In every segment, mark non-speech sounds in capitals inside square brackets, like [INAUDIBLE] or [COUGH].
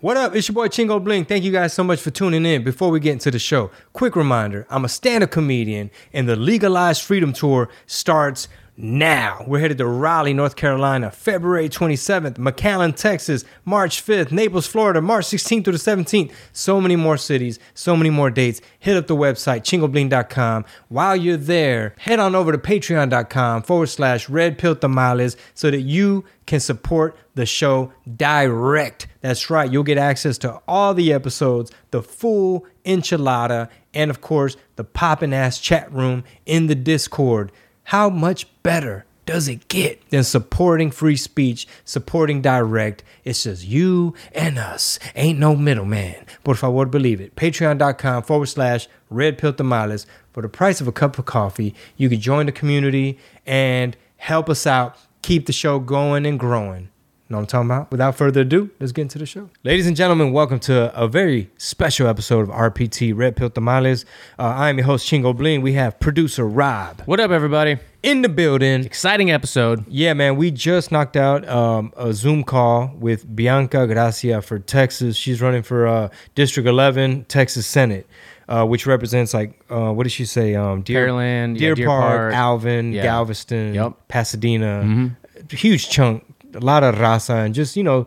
What up? It's your boy Chingo Bling. Thank you guys so much for tuning in. Before we get into the show, quick reminder I'm a stand up comedian, and the Legalized Freedom Tour starts now. We're headed to Raleigh, North Carolina, February 27th, McAllen, Texas, March 5th, Naples, Florida, March 16th through the 17th. So many more cities, so many more dates. Hit up the website, chingobling.com. While you're there, head on over to patreon.com forward slash red pill tamales so that you can support the show direct. That's right, you'll get access to all the episodes, the full enchilada, and of course, the poppin' ass chat room in the Discord. How much better does it get than supporting free speech, supporting direct? It's just you and us. Ain't no middleman. Por favor, believe it. Patreon.com forward slash red pill tamales. For the price of a cup of coffee, you can join the community and help us out, keep the show going and growing. Know what I'm talking about? Without further ado, let's get into the show. Ladies and gentlemen, welcome to a very special episode of RPT Red Pill Tamales. Uh, I am your host, Chingo Bling. We have producer Rob What up, everybody? in the building. Exciting episode. Yeah, man, we just knocked out um, a Zoom call with Bianca Gracia for Texas. She's running for uh, District 11, Texas Senate, uh, which represents like uh, what did she say? Um, Deer, Pearland, yeah, Deer, Deer Park, Park. Alvin, Yeah. Galveston, Yup. Mm-hmm. Pasadena. Huge chunk, a lot of raza, and just you know,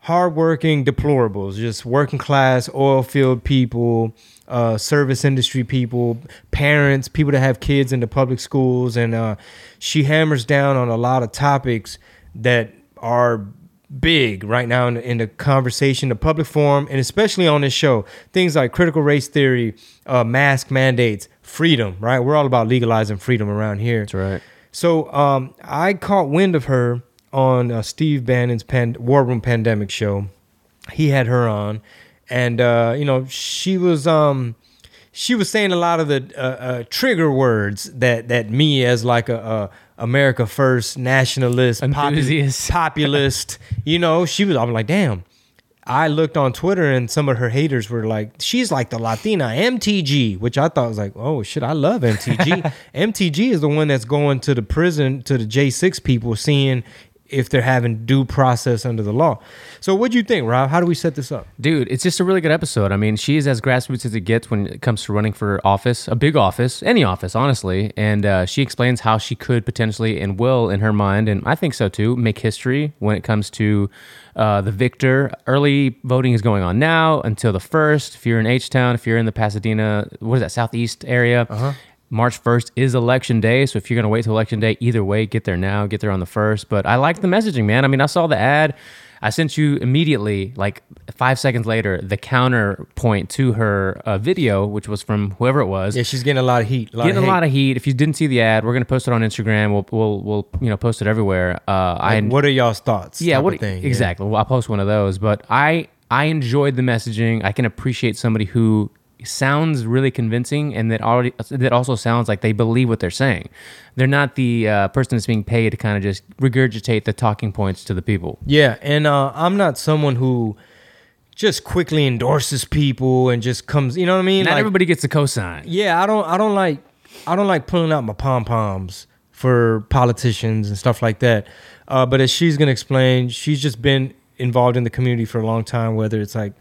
hardworking deplorables, just working class oil field people. Uh, service industry people, parents, people that have kids in the public schools, and uh, she hammers down on a lot of topics that are big right now in the, in the conversation, the public forum, and especially on this show. Things like critical race theory, uh, mask mandates, freedom. Right, we're all about legalizing freedom around here. That's right. So um, I caught wind of her on uh, Steve Bannon's pan- War Room Pandemic show. He had her on, and uh, you know she was um, she was saying a lot of the uh, uh, trigger words that that me as like a, a America First nationalist, popu- Enthusiast. [LAUGHS] populist, you know, she was. I'm like, damn. I looked on Twitter and some of her haters were like, she's like the Latina MTG, which I thought was like, oh shit, I love MTG. [LAUGHS] MTG is the one that's going to the prison to the J6 people, seeing if they're having due process under the law. So what do you think, Rob? How do we set this up? Dude, it's just a really good episode. I mean, she is as grassroots as it gets when it comes to running for office, a big office, any office, honestly. And uh, she explains how she could potentially and will, in her mind, and I think so too, make history when it comes to uh, the victor. Early voting is going on now until the first. If you're in H Town, if you're in the Pasadena, what is that, southeast area? March 1st is election day. So if you're going to wait till election day, either way, get there now, get there on the first. But I like the messaging, man. I mean, I saw the ad. I sent you immediately, like five seconds later, the counterpoint to her uh, video, which was from whoever it was. Yeah, she's getting a lot of heat. Lot Getting of a lot of heat. If you didn't see the ad, we're gonna post it on Instagram. We'll we'll, we'll you know post it everywhere. Uh, I Like, what are y'all's thoughts? yeah, what thing. yeah. exactly? Well, I'll post one of those. But I I enjoyed the messaging. I can appreciate somebody who sounds really convincing and that already that also sounds like they believe what they're saying. They're not the uh, person that's being paid to kind of just regurgitate the talking points to the people. Yeah, and uh, I'm not someone who just quickly endorses people and just comes. You know what I mean? Not Like, everybody gets a cosign. Yeah, I don't. I don't like. I don't like pulling out my pom poms for politicians and stuff like that. Uh, but as she's gonna explain, she's just been involved in the community for a long time. Whether it's like,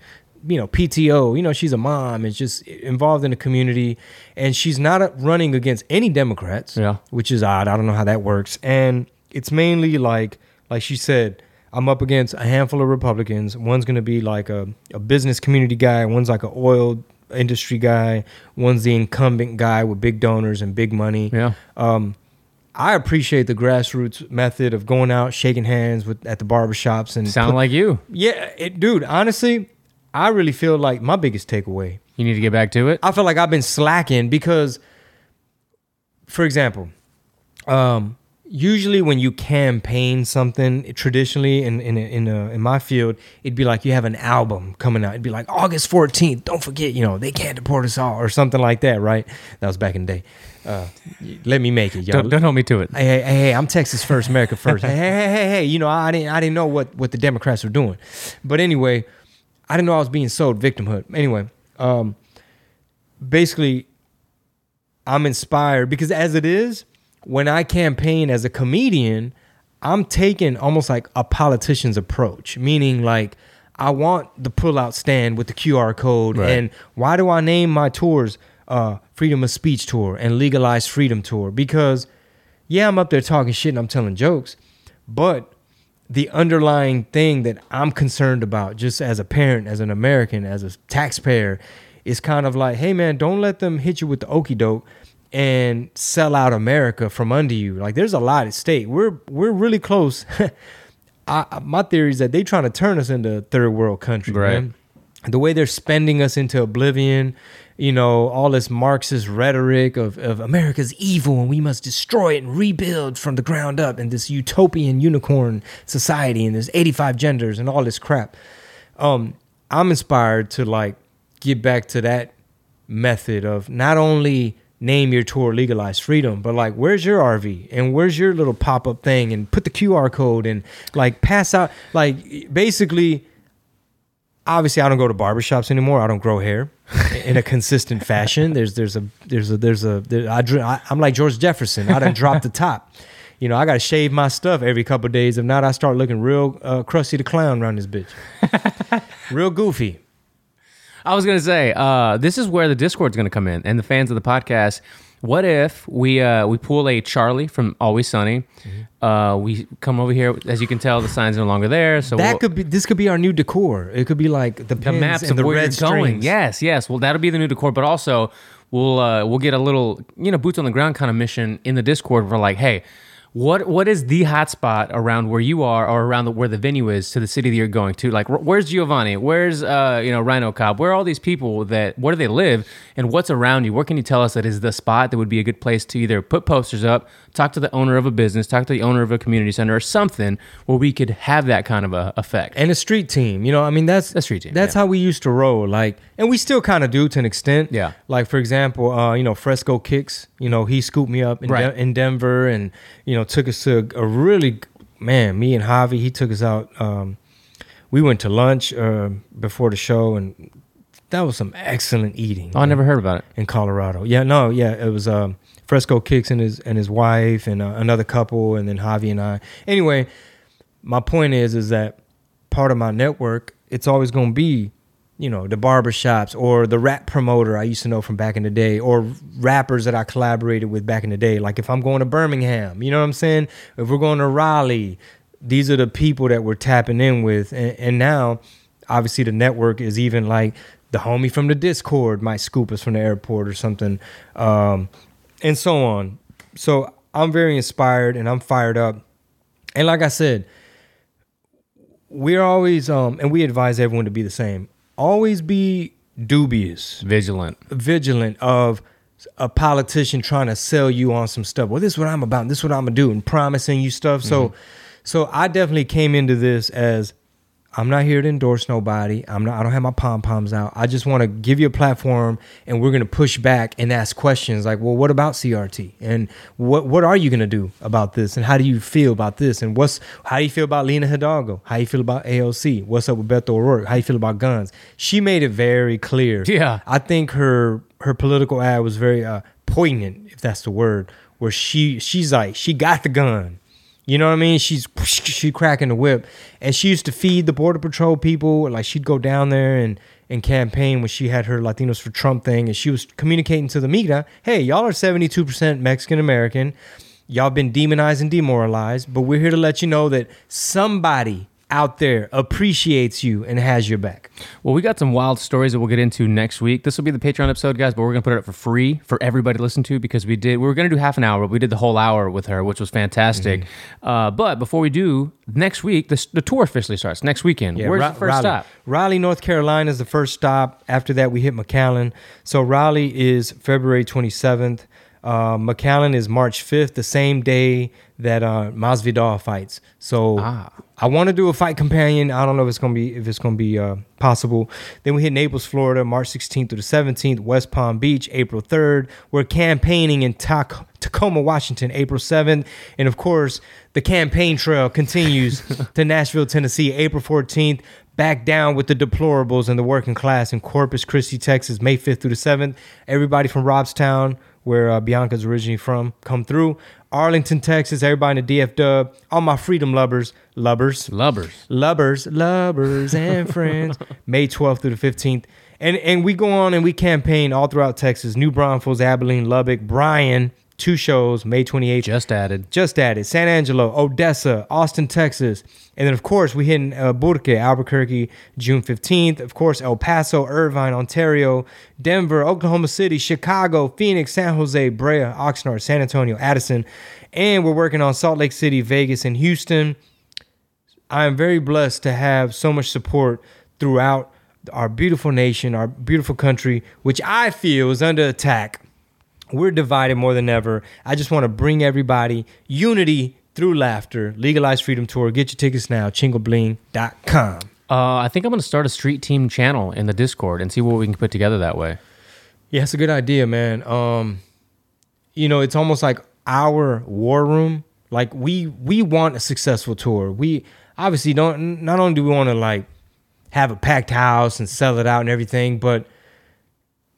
you know, PTO. You know, she's a mom. and just involved in the community, and she's not running against any Democrats. Yeah. which is odd. I don't know how that works. And it's mainly like, like she said. I'm up against a handful of Republicans. One's going to be like a, a business community guy. One's like an oil industry guy. One's the incumbent guy with big donors and big money. Yeah. Um, I appreciate the grassroots method of going out, shaking hands with at the barbershops and Sound put- like you. yeah, it, dude. Honestly, I really feel like my biggest takeaway. You need to get back to it. I feel like I've been slacking because, for example, um, usually when you campaign something traditionally in in in, a, in my field, it'd be like you have an album coming out. It'd be like August fourteenth. Don't forget, you know, they can't deport us all or something like that, right? That was back in the day. Uh, let me make it, y'all. Don't, don't hold me to it. Hey, hey, hey, I'm Texas first, America first. hey, hey, hey, hey, hey, you know, I didn't, I didn't know what, what the Democrats were doing. But anyway, I didn't know I was being sold victimhood. Anyway, um, basically, I'm inspired because as it is, when I campaign as a comedian, I'm taking almost like a politician's approach, meaning like I want the pull-out stand with the QR code. Right. And why do I name my tours uh, Freedom of Speech Tour and Legalized Freedom Tour? Because yeah, I'm up there talking shit and I'm telling jokes, but the underlying thing that I'm concerned about, just as a parent, as an American, as a taxpayer, is kind of like, hey man, don't let them hit you with the okey doke and sell out America from under you. Like there's a lot at stake. We're we're really close. [LAUGHS] I, my theory is that they're trying to turn us into third world country, Right. man. The way they're spending us into oblivion, you know, all this Marxist rhetoric of, of America's evil and we must destroy it and rebuild from the ground up and this utopian unicorn society and there's 85 genders and all this crap. Um, I'm inspired to like get back to that method of not only name your tour legalized freedom but like where's your rv and where's your little pop-up thing and put the qr code and like pass out like basically obviously I don't go to barbershops anymore. I don't grow hair in a consistent fashion. [LAUGHS] There's there's a there's a there's a there, I, I'm like George Jefferson. I done dropped the top. You know, I got to shave my stuff every couple days. If not, I start looking real uh, crusty the clown around this bitch. [LAUGHS] real goofy. I was gonna say, uh, this is where the Discord's gonna come in, and the fans of the podcast. What if we uh, we pull a Charlie from Always Sunny? Mm-hmm. Uh, we come over here. As you can tell, the sign's no longer there. So That we'll- could be this could be our new decor. It could be like the, the maps and of the where red you're going. strings. Yes, yes. Well, that'll be the new decor, but also we'll uh, we'll get a little you know boots on the ground kind of mission in the Discord. We're like, hey, what what is the hotspot around where you are or around the, where the venue is to the city that you're going to? Like, where's Giovanni? Where's uh you know Rhino Cobb? Where are all these people that where do they live and what's around you? What can you tell us that is the spot that would be a good place to either put posters up, talk to the owner of a business, talk to the owner of a community center or something where we could have that kind of a effect. and a street team. You know, I mean that's A street team, That's yeah. how we used to roll. Like, and we still kind of do to an extent. Yeah. Like for example, uh, you know, Fresco Kicks. You know, he scooped me up in, Right. De- in Denver, and you know, took us to a really man. Me and Javi, he took us out. Um, we went to lunch uh, before the show, and that was some excellent eating oh, I never heard about it. in Colorado. Yeah, no, yeah, it was um, Fresco Kicks and his and his wife and uh, another couple, and then Javi and I. Anyway, my point is, is that part of my network, it's always going to be, you know, the barbershops or the rap promoter I used to know from back in the day, or rappers that I collaborated with back in the day. Like if I'm going to Birmingham, you know what I'm saying? If we're going to Raleigh, these are the people that we're tapping in with, and, and now, obviously, the network is even like the homie from the Discord might scoop us from the airport or something, um, and so on. So I'm very inspired and I'm fired up. And like I said, we're always um and we advise everyone to be the same. Always be dubious, Vigilant. vigilant of a politician trying to sell you on some stuff. Well, this is what I'm about. This is what I'm gonna do, and promising you stuff. So, so I definitely came into this as I'm not here to endorse nobody. I'm not. I don't have my pom poms out. I just want to give you a platform, and we're gonna push back and ask questions like, well, what about CRT, and what what are you gonna do about this, and how do you feel about this, and what's how do you feel about Lina Hidalgo? How do you feel about AOC? What's up with Beto O'Rourke? How do you feel about guns? She made it very clear. Yeah. I think her her political ad was very uh, poignant, if that's the word, where she she's like she got the gun. You know what I mean? She's [LAUGHS] she cracking the whip, and she used to feed the border patrol people. Like she'd go down there and and campaign when she had her Latinos for Trump thing, and she was communicating to the media, "Hey, y'all are seventy two percent Mexican American. Y'all been demonized and demoralized, but we're here to let you know that somebody out there appreciates you and has your back." Well, we got some wild stories that we'll get into next week. This will be the Patreon episode, guys, but we're gonna put it up for free for everybody to listen to because we did. We were gonna do half an hour, but we did the whole hour with her, which was fantastic. Mm-hmm. Uh, but before we do, next week the, the tour officially starts next weekend. Yeah, Where's Ra- the first Raleigh. stop? Raleigh, North Carolina is the first stop. After that, we hit McAllen. So Raleigh is February 27th. Uh, McAllen is March 5th, the same day that uh, Masvidal fights. So Ah. I want to do a fight companion. I don't know if it's gonna be if it's gonna be uh, possible. Then we hit Naples, Florida, March 16th through the 17th. West Palm Beach, April 3rd. We're campaigning in Tac- Tacoma, Washington, April 7th, and of course the campaign trail continues [LAUGHS] to Nashville, Tennessee, April 14th. Back down with the deplorables and the working class in Corpus Christi, Texas, May 5th through the 7th. Everybody from Robstown, where uh, Bianca's originally from, come through. Arlington, Texas, everybody in the DF Dub, all my freedom lovers, lovers, Lubbers. lovers, lovers, and [LAUGHS] friends. May 12th through the 15th. And and we go on and we campaign all throughout Texas. New Braunfels, Abilene, Lubbock, Bryan, two shows, May 28th. Just added. Just added San Angelo, Odessa, Austin, Texas. And then, of course, we hit in uh, Burke, Albuquerque, June 15th. Of course, El Paso, Irvine, Ontario, Denver, Oklahoma City, Chicago, Phoenix, San Jose, Brea, Oxnard, San Antonio, Addison. And we're working on Salt Lake City, Vegas, and Houston. I am very blessed to have so much support throughout our beautiful nation, our beautiful country, which I feel is under attack. We're divided more than ever. I just want to bring everybody unity through laughter. Legalized Freedom Tour. Get your tickets now. Chingobling.com. Uh, I think I'm going to start a street team channel in the Discord and see what we can put together that way. Yeah, it's a good idea, man. Um, you know, it's almost like our war room. Like we we want a successful tour. We obviously don't. Not only do we want to like have a packed house and sell it out and everything, but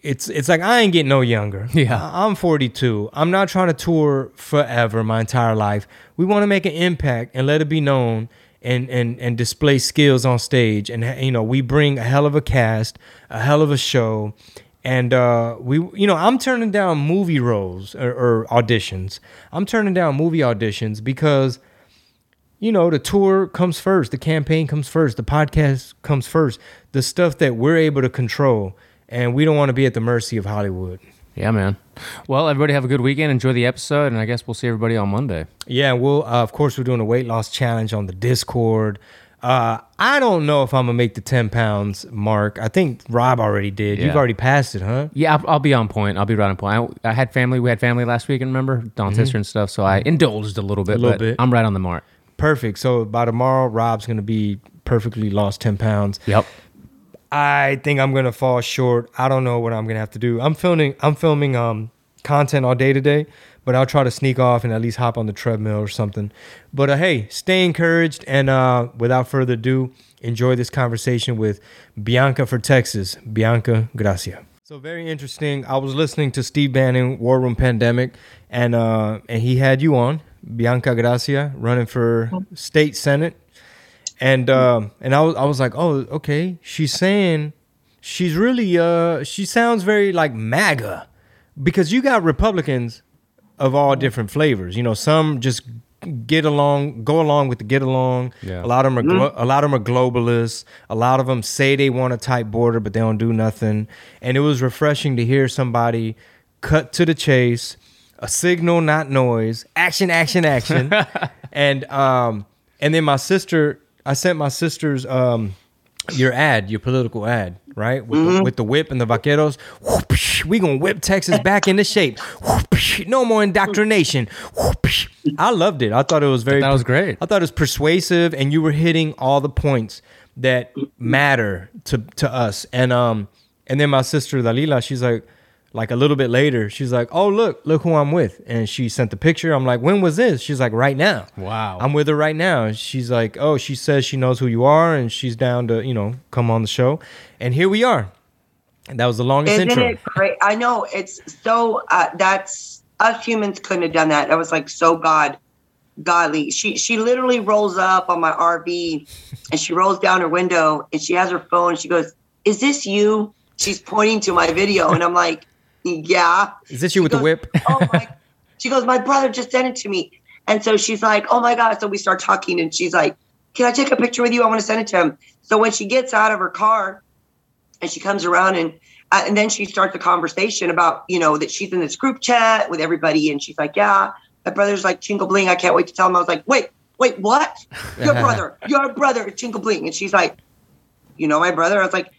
it's it's like I ain't getting no younger. Yeah. I- I'm 42. I'm not trying to tour forever, my entire life. We want to make an impact and let it be known and and and display skills on stage. And you know, we bring a hell of a cast, a hell of a show, and uh, we you know I'm turning down movie roles or, or auditions. I'm turning down movie auditions because you know, the tour comes first, the campaign comes first, the podcast comes first, the stuff that we're able to control. And we don't want to be at the mercy of Hollywood. Yeah, man. Well, everybody have a good weekend. Enjoy the episode, and I guess we'll see everybody on Monday. Yeah, we'll, uh, of course, we're doing a weight loss challenge on the Discord. Uh, I don't know if I'm going to make the 10 pounds mark. I think Rob already did. You've already passed it, huh? Yeah, I'll, I'll be on point. I'll be right on point. I, I had family. We had family last week, and remember Dawn's sister and stuff. So I indulged a little bit, Mm-hmm. little but bit. I'm right on the mark. Perfect. So by tomorrow, Rob's going to be perfectly lost 10 pounds. Yep. I think I'm gonna fall short. I don't know what I'm gonna have to do. I'm filming I'm filming um content all day today, but I'll try to sneak off and at least hop on the treadmill or something. But uh, hey, stay encouraged and uh, without further ado, enjoy this conversation with Bianca for Texas. Bianca Gracia. So very interesting. I was listening to Steve Bannon, War Room Pandemic, and uh, and he had you on, Bianca Gracia, running for state senate and um and I was I was like, oh, okay. She's saying she's really uh she sounds very like MAGA because you got Republicans of all different flavors. You know, some just get along, go along with the get along. Yeah. A lot of them are glo- a lot of them are globalists. A lot of them say they want a tight border, but they don't do nothing. And it was refreshing to hear somebody cut to the chase, a signal, not noise, action, action, action, [LAUGHS] and um and then my sister, I sent my sister's um your ad, your political ad, right? With, the, with the whip and the vaqueros. Whoopsh, [LAUGHS] We gonna whip Texas back into shape. Whoopsh, [LAUGHS] No more indoctrination. Whoopsh. [LAUGHS] I loved it. I thought it was very. That was great. I thought it was persuasive, and you were hitting all the points that matter to to us. And um, and then my sister Dalila, she's like, like a little bit later, she's like, oh look, look who I'm with, and she sent the picture. I'm like, when was this? She's like, right now. Wow. I'm with her right now. And She's like, oh, she says she knows who you are, and she's down to you know come on the show, and here we are. And that was the longest Isn't intro. it great? I know it's so. Uh, that's us humans couldn't have done that. That was like so god, godly. She she literally rolls up on my RV, and she rolls down her window, and she has her phone. She goes, "Is this you?" She's pointing to my video, and I'm like, "Yeah." Is this you She with the whip? oh my [LAUGHS] she goes my brother just sent it to me. And so she's like oh my god. So we start talking and she's like can i take a picture with you? I want to send it to him. So when she gets out of her car and she comes around and uh, and then she starts a conversation about you know that she's in this group chat with everybody and she's like yeah. My brother's like Chingo Bling i can't wait to tell him. I was like wait wait what? Your [LAUGHS] brother your brother is Chingo Bling. And she's like you know my brother? I was like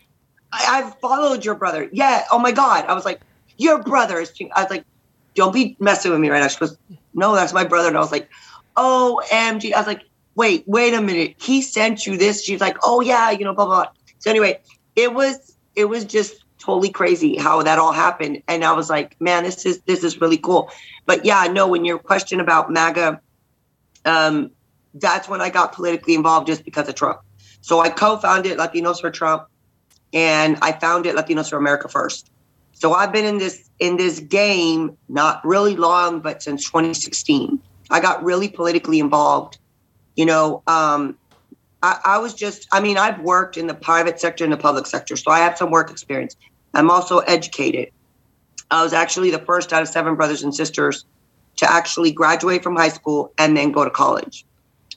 I, i've followed your brother. Yeah oh my god. I was like your brother is Ching-" i was like don't be messing with me right now. She goes no that's my brother. And i was like omg i was like wait wait a minute. He sent you this? She's like oh yeah you know blah blah, blah. so anyway it was it was just totally crazy how that all happened. And i was like man this is this is really cool. But yeah no when your question about maga um that's when i got politically involved just because of trump. So i co-founded latinos for trump and i founded latinos for america first So I've been in this in this game not really long, but since 2016. I got really politically involved. You know, um, I, I was just, I mean, I've worked in the private sector and the public sector, so I have some work experience. I'm also educated. I was actually the first out of seven brothers and sisters to actually graduate from high school and then go to college.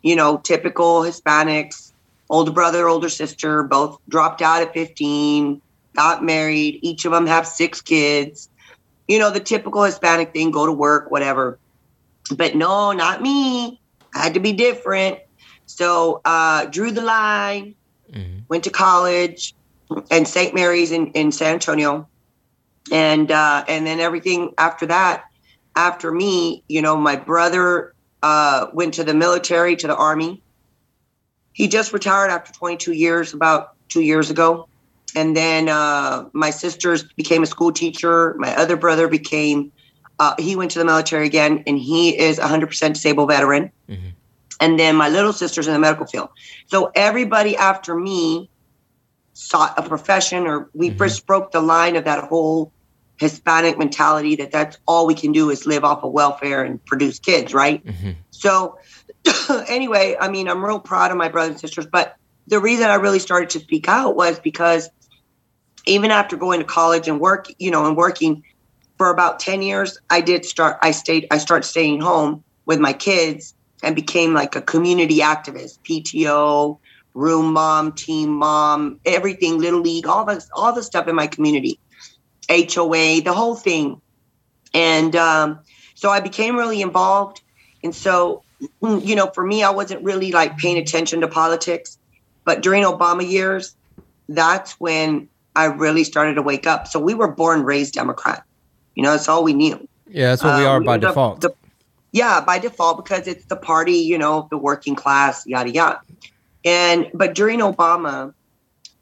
You know, typical Hispanics, older brother, older sister, both dropped out at 15, got married. Each of them have six kids. You know, the typical Hispanic thing go to work, whatever. But no, not me. I had to be different. So uh, drew the line, mm-hmm. went to college and St. Mary's in, in San Antonio. And uh, and then everything after that, after me, you know, my brother uh, went to the military, to the army. He just retired after 22 years, about two years ago. And then uh, my sisters became a school teacher. My other brother became, uh, he went to the military again, and he is 100% disabled veteran. Mm-hmm and then my little sister's in the medical field. So everybody after me sought a profession, or we mm-hmm. first broke the line of that whole Hispanic mentality that that's all we can do is live off of welfare and produce kids, right? Mm-hmm. So [COUGHS] anyway, I mean, I'm real proud of my brothers and sisters, but the reason I really started to speak out was because even after going to college and work, you know, and working for about 10 years, I did start, I stayed, I started staying home with my kids and became like a community activist, PTO, room mom, team mom, everything, little league, all the all the stuff in my community, HOA, the whole thing. And um, so I became really involved. And so, you know, for me, I wasn't really like paying attention to politics. But during Obama years, that's when I really started to wake up. So we were born raised Democrat. You know, that's all we knew. Yeah, that's what we are um, by default. The, yeah, by default because it's the party, you know, the working class, yada yada. And but during Obama,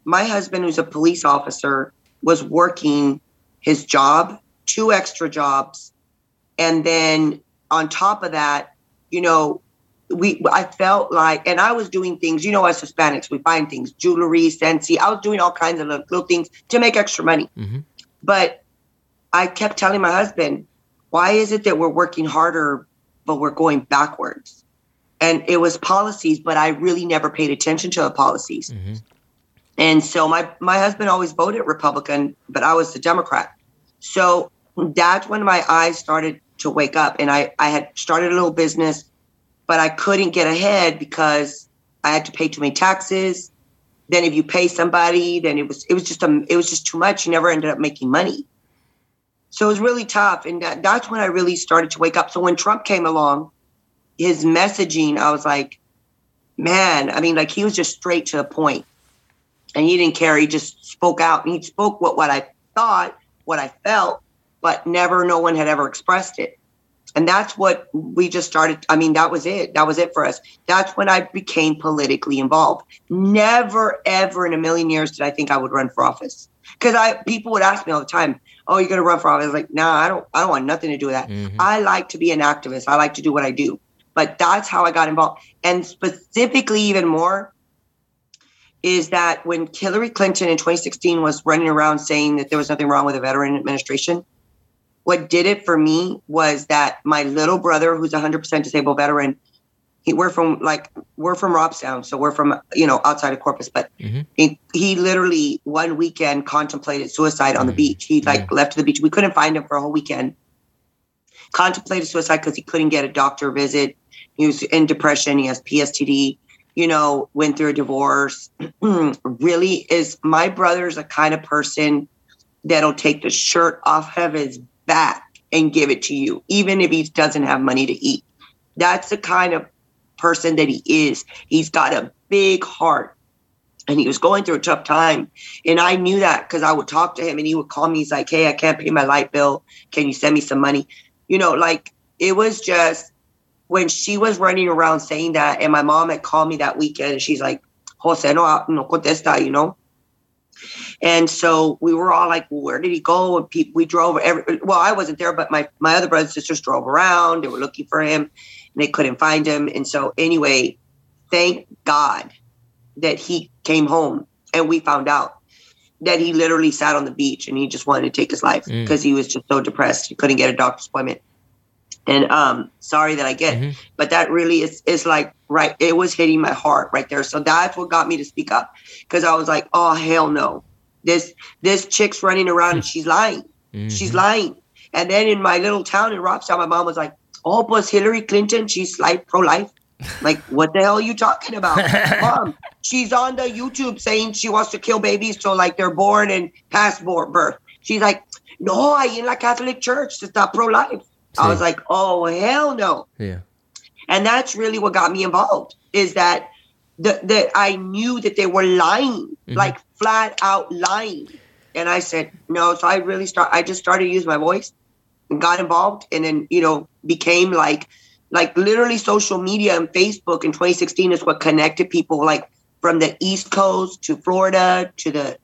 my husband, who's a police officer, was working his job, two extra jobs, and then on top of that, you know, we I felt like, and I was doing things, you know, as Hispanics, we find things, jewelry, fancy. I was doing all kinds of little, little things to make extra money. Mm-hmm. But I kept telling my husband, why is it that we're working harder but we're going backwards. And it was policies, but I really never paid attention to the policies. Mm-hmm. And so my my husband always voted Republican, but I was the Democrat. So that's when my eyes started to wake up and I, I had started a little business, but I couldn't get ahead because I had to pay too many taxes. Then if you pay somebody, then it was it was just a it was just too much. You never ended up making money. So it was really tough. And that, that's when I really started to wake up. So when Trump came along, his messaging, I was like, man, I mean, like he was just straight to the point and he didn't care. He just spoke out and he spoke what, what I thought, what I felt, but never, no one had ever expressed it. And that's what we just started. I mean, that was it. That was it for us. That's when I became politically involved. Never, ever in a million years did I think I would run for office. Because I people would ask me all the time, "Oh, you're gonna run for office?" I was like, "No, nah, I don't. I don't want nothing to do with that. Mm-hmm. I like to be an activist. I like to do what I do." But that's how I got involved, and specifically, even more, is that when Hillary Clinton in 2016 was running around saying that there was nothing wrong with the veteran administration, what did it for me was that my little brother, who's a 100% disabled veteran, he, we're from like we're from Robstown, so we're from you know outside of Corpus. But mm-hmm. he, he, literally one weekend contemplated suicide on the mm-hmm. beach. He like yeah. left the beach. We couldn't find him for a whole weekend. Contemplated suicide because he couldn't get a doctor visit. He was in depression. He has PSTD. You know, went through a divorce. [CLEARS THROAT] really, is my brother's a kind of person that'll take the shirt off of his back and give it to you, even if he doesn't have money to eat. That's the kind of person that he is. He's got a big heart and he was going through a tough time. And I knew that because I would talk to him and he would call me. He's like, Hey, I can't pay my light bill. Can you send me some money? You know, like it was just when she was running around saying that. And my mom had called me that weekend and she's like, Jose, no, no contesta, you know? And so we were all like, well, where did he go? And people, we drove every, well, I wasn't there, but my, my other brothers and sisters drove around. They were looking for him and they couldn't find him. And so, anyway, thank God that he came home and we found out. that he literally sat on the beach and he just wanted to take his life Mm. because he was just so depressed. He couldn't get a doctor's appointment. And um, sorry that I get, Mhm. but that really is is like right. It was hitting my heart right there. So that's what got me to speak up because I was like, oh hell no, this this chick's running around and [LAUGHS] she's lying. She's Mhm. lying. And then in my little town in Robstown, my mom was like, "Oh, was Hillary Clinton? She's like pro-life." Like, [LAUGHS] what the hell are you talking about, [LAUGHS] mom? She's on the YouTube saying she wants to kill babies till like they're born and past born birth. She's like, "No, I in la Catholic Church. It's not pro-life." I was like, "Oh hell no!" Yeah. And that's really what got me involved. Is that the that I knew that they were lying, Mhm. like flat out lying. And I said, no. So I really start. I just started to use my voice and got involved, and then you know became like, like literally social media and Facebook in 2016 is what connected people like from the East Coast to Florida to the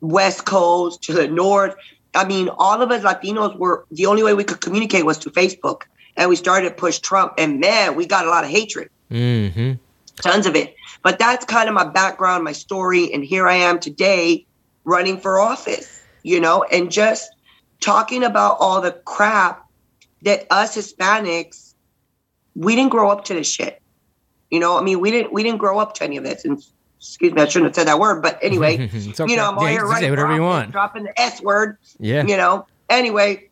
West Coast to the North. I mean, all of us Latinos were the only way we could communicate was through Facebook, and we started to push Trump. And man, we got a lot of hatred Mm-hmm. tons of it. But that's kind of my background, my story, and here I am today running for office, you know, and just talking about all the crap that us Hispanics we didn't grow up to this shit. You know, I mean, we didn't we didn't grow up to any of this. And excuse me, I shouldn't have said that word, but anyway, [LAUGHS] okay. you know, I'm all Yeah, here can say whatever you want. dropping the S word yeah. you know anyway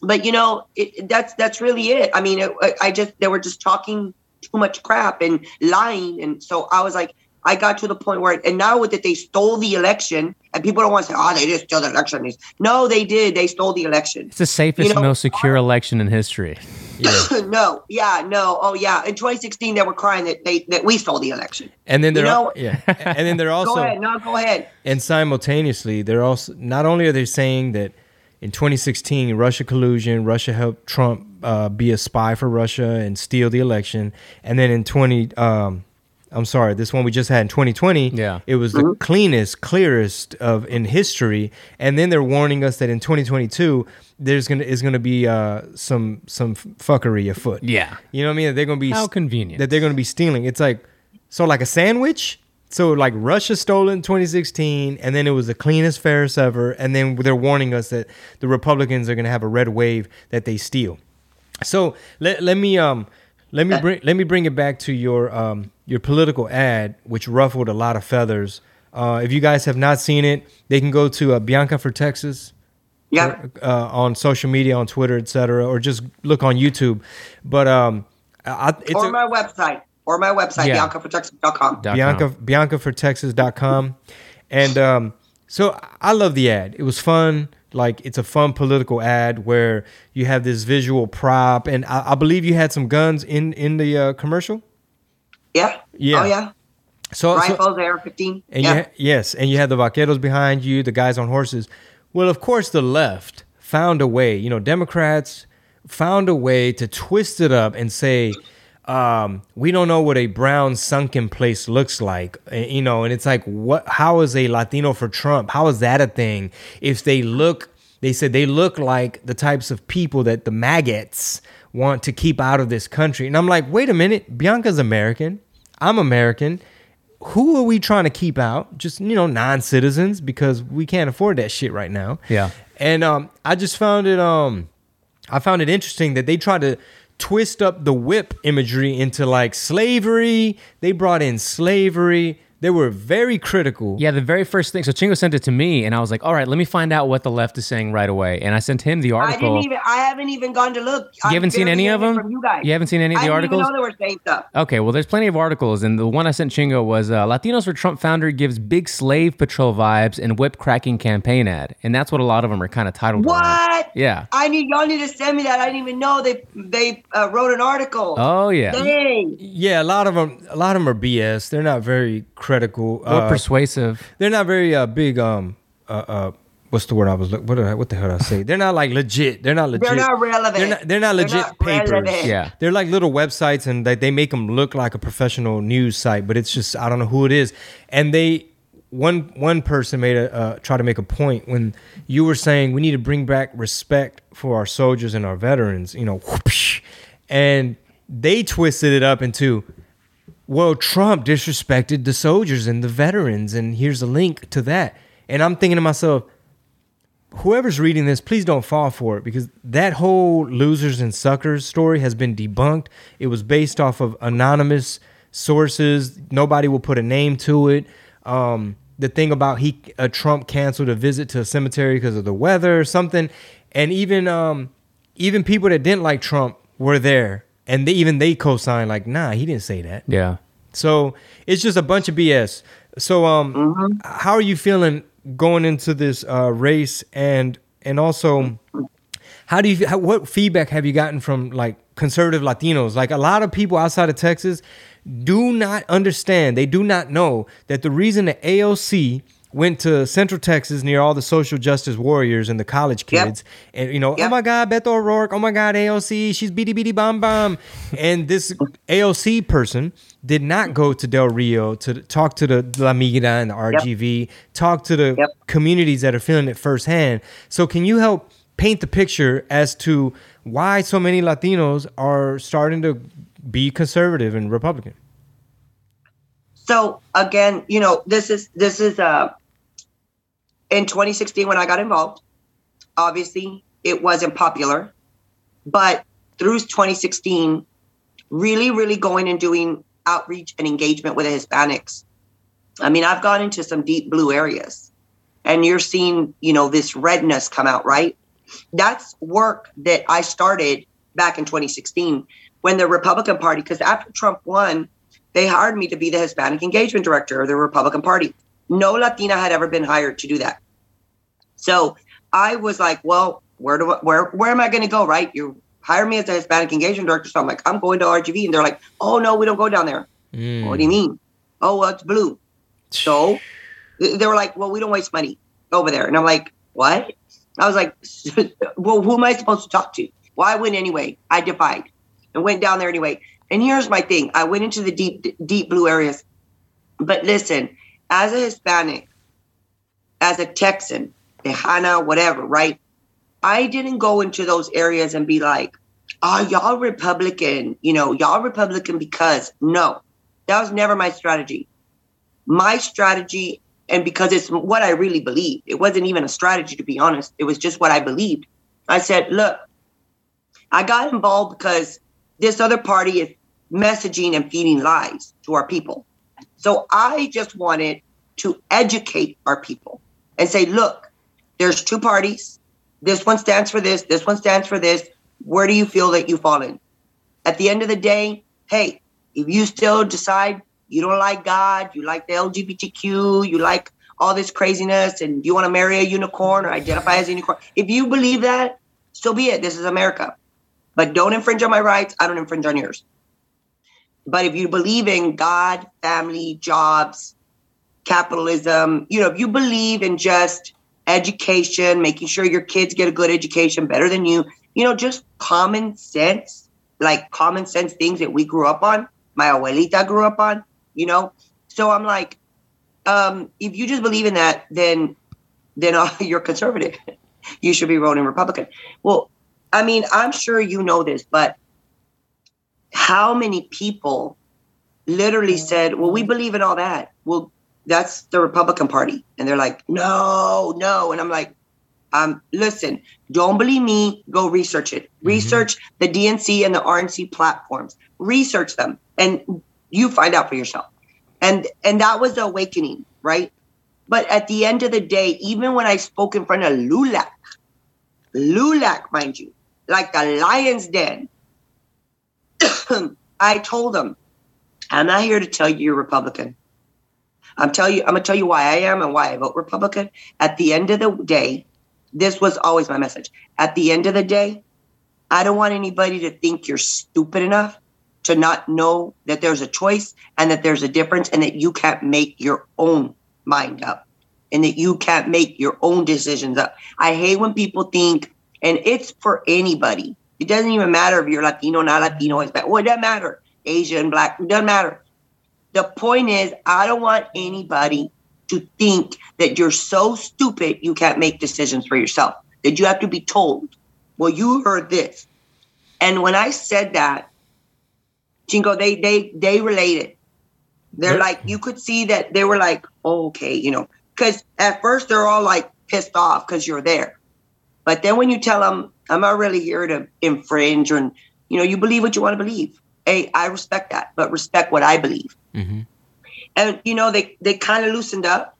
but you know it, that's that's really it i mean it, i just they were just talking too much crap and lying and so i was like i got to the point where and now with that they stole the election and people don't want to say oh they just stole the election no they did they stole the election It's the safest, You know, most secure election in history. Yeah. [LAUGHS] no yeah no oh yeah in 2016 they were crying that they that we stole the election And then they're al- know- yeah. And then they're [LAUGHS] also go ahead no go ahead and simultaneously they're also not only are they saying that in 2016 Russia collusion, Russia helped Trump uh, be a spy for Russia and steal the election, and then in 20 um, I'm sorry, this one we just had in 2020, Yeah. it was the cleanest, clearest of in history, and then they're warning us that in 2022 there's gonna is gonna be uh, some some fuckery afoot. Yeah. You know what I mean? They're gonna be How convenient. that they're going to be stealing. It's like so like a sandwich. So like Russia stole it in 2016, and then it was the cleanest, fairest ever, and then they're warning us that the Republicans are going to have a red wave that they steal. So let, let me um let me bring let me bring it back to your um your political ad, which ruffled a lot of feathers. Uh, if you guys have not seen it, they can go to uh, Bianca for Texas yeah uh, on social media, on Twitter, etc., or just look on YouTube. But um, I, it's or a, my website or my website Yeah. biancafortexas.com Dot Bianca com. BiancaForTexas.com. and um, so I love the ad. It was fun. Like it's a fun political ad where you have this visual prop, and I, I believe you had some guns in in the uh, commercial. yeah Yeah. oh yeah So, so rifles AR-15 and yeah you ha- yes, and you had the vaqueros behind you, the guys on horses. Well, of course, the left found a way. You know, Democrats found a way to twist it up and say, um, "We don't know what a brown sunken place looks like." You know, and it's like, what? How is a Latino for Trump? How is that a thing? If they look, they said they look like the types of people that the maggots want to keep out of this country. And I'm like, wait a minute, Bianca's American. I'm American who are we trying to keep out? Just you know, non-citizens because we can't afford that shit right now. Yeah. And um, I just found it um, I found it interesting that they tried to twist up the whip imagery into like slavery. They brought in slavery. They were very critical. Yeah, the very first thing. So Chingo sent it to me, and I was like, "All right, let me find out what the left is saying right away." And I sent him the I article. didn't even. I haven't even gone to look. you haven't seen any of them? From you guys. You haven't seen any of I the didn't articles? Even know they were saying stuff. Okay, well, there's plenty of articles, and the one I sent Chingo was uh, Latinos for Trump founder gives big slave patrol vibes and whip cracking campaign ad, and that's what a lot of them are kind of titled. around. What? Yeah. I need y'all need to send me that. I didn't even know they they uh, wrote an article. Oh yeah. Dang. Yeah, a lot of them. A lot of them are BS. They're not very critical. Or Uh, persuasive. they're not very uh, big. Um, uh, uh, what's the word I was look? What I, what the hell did I say? They're not like legit. They're not legit. They're not relevant. They're not, they're not They're legit not papers. relevant. Yeah. They're like little websites, and they, they make them look like a professional news site, but it's just I don't know who it is. And they one one person made a uh, try to make a point when you were saying we need to bring back respect for our soldiers and our veterans. You know, whoosh, and they twisted it up into well, Trump disrespected the soldiers and the veterans, and here's a link to that. And I'm thinking to myself, whoever's reading this, please don't fall for it because that whole losers and suckers story has been debunked. It was based off of anonymous sources. Nobody will put a name to it. Um, the thing about he uh, Trump canceled a visit to a cemetery because of the weather or something, and even um, even people that didn't like Trump were there, and they, even they co-signed like, nah, he didn't say that. Yeah. So it's just a bunch of BS. So um, Mm-hmm. how are you feeling going into this uh, race, and and also how do you how, what feedback have you gotten from like conservative Latinos? Like a lot of people outside of Texas do not understand. They do not know that the reason the AOC went to Central Texas near all the social justice warriors and the college Yep. kids, and you know, oh my God, Beto O'Rourke, oh my God, AOC, she's beady beady bomb bomb, and this [LAUGHS] AOC person did not go to Del Rio to talk to the La Migra and the RGV, talk to the Yep. communities that are feeling it firsthand. So, can you help paint the picture as to why so many Latinos are starting to be conservative and Republican? So again, you know, this is this is uh in 2016 when I got involved. Obviously, it wasn't popular, but through 2016, really, really going and doing outreach and engagement with the Hispanics. I mean, I've gone into some deep blue areas, and you're seeing, you know, this redness come out, right? That's work that I started back in 2016 when the Republican Party, because after Trump won, they hired me to be the Hispanic engagement director of the Republican Party. No Latina had ever been hired to do that. So I was like, well, where do I, where where am I going to go? Right? You hire me as a Hispanic engagement director. So I'm like, I'm going to RGV, and they're like, oh no, we don't go down there. Mm. What do you mean? Oh, well, it's blue. So they were like, well, we don't waste money over there. And I'm like, what? I was like, [LAUGHS] well, who am I supposed to talk to? Well, I went anyway. I defied and went down there anyway. And here's my thing I went into the deep, deep blue areas. But listen, as a Hispanic, as a Texan, Tejana, whatever, right? I didn't go into those areas and be like, oh, y'all Republican, you know, y'all Republican because no, that was never my strategy. My strategy, and because it's what I really believed, it wasn't even a strategy, to be honest. It was just what I believed. I said, look, I got involved because this other party is messaging and feeding lies to our people. So I just wanted to educate our people and say, look, there's two parties. This one stands for this, this one stands for this. Where do you feel that you fall in? At the end of the day, hey, if you still decide you don't like God, you like the LGBTQ, you like all this craziness, and you want to marry a unicorn or identify as a unicorn, if you believe that, so be it. This is America. But don't infringe on my rights. I don't infringe on yours. But if you believe in God, family, jobs, capitalism, you know, if you believe in just education, making sure your kids get a good education better than you, you know, just common sense, like common sense things that we grew up on, my abuelita grew up on, you know. So I'm like, um, if you just believe in that, then then uh, [LAUGHS] you're conservative. [LAUGHS] you should be voting Republican. Well, I mean, I'm sure you know this, but how many people literally said, "Well, we believe in all that." Well, that's the Republican Party, and they're like, "No, no," and I'm like, um, "Listen, don't believe me. Go research it. Research the DNC and the RNC platforms. Research them, and you find out for yourself." And and that was the awakening, right? But at the end of the day, even when I spoke in front of LULAC, LULAC, mind you, like the lion's den, [COUGHS] I told them, I'm not here to tell you you're Republican. I'm tell you, I'm gonna tell you why I am and why I vote Republican. At the end of the day, this was always my message. At the end of the day, I don't want anybody to think you're stupid enough to not know that there's a choice and that there's a difference and that you can't make your own mind up and that you can't make your own decisions up. I hate when people think, and it's for anybody. It doesn't even matter if you're Latino, not Latino, Hispanic. Well, it doesn't matter. Asian, black, it doesn't matter. The point is, I don't want anybody to think that you're so stupid you can't make decisions for yourself. That you have to be told, well, you heard this. And when I said that, Chingo, they they they related. They're like, you could see that they were like, oh, okay, you know, because at first they're all like pissed off because you're there. But then when you tell them, I'm not really here to infringe or, you know, you believe what you want to believe. Hey, I respect that, but respect what I believe. Mhm. And, you know, they, they kind of loosened up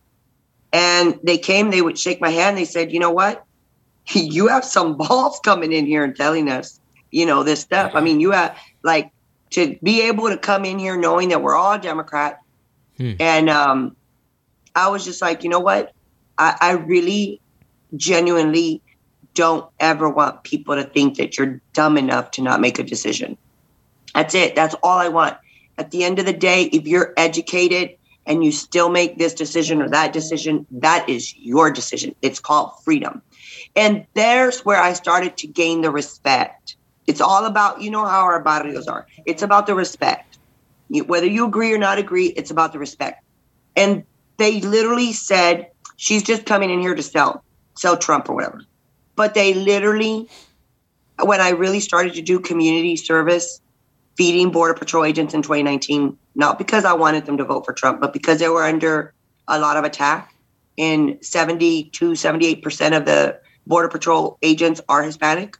and they came, they would shake my hand. They said, you know what? [LAUGHS] You have some balls coming in here and telling us, you know, this stuff. I mean, you have like to be able to come in here knowing that we're all Democrat. Hmm. And um, I was just like, you know what? I, I really genuinely don't ever want people to think that you're dumb enough to not make a decision. That's it. That's all I want. At the end of the day, if you're educated and you still make this decision or that decision, that is your decision. It's called freedom. And there's where I started to gain the respect. It's all about, you know how our barrios are. It's about the respect. Whether you agree or not agree, it's about the respect. And they literally said, she's just coming in here to sell, sell Trump or whatever. But they literally, when I really started to do community service, feeding Border Patrol agents in 2019, not because I wanted them to vote for Trump, but because they were under a lot of attack. And 72, 78% of the Border Patrol agents are Hispanic.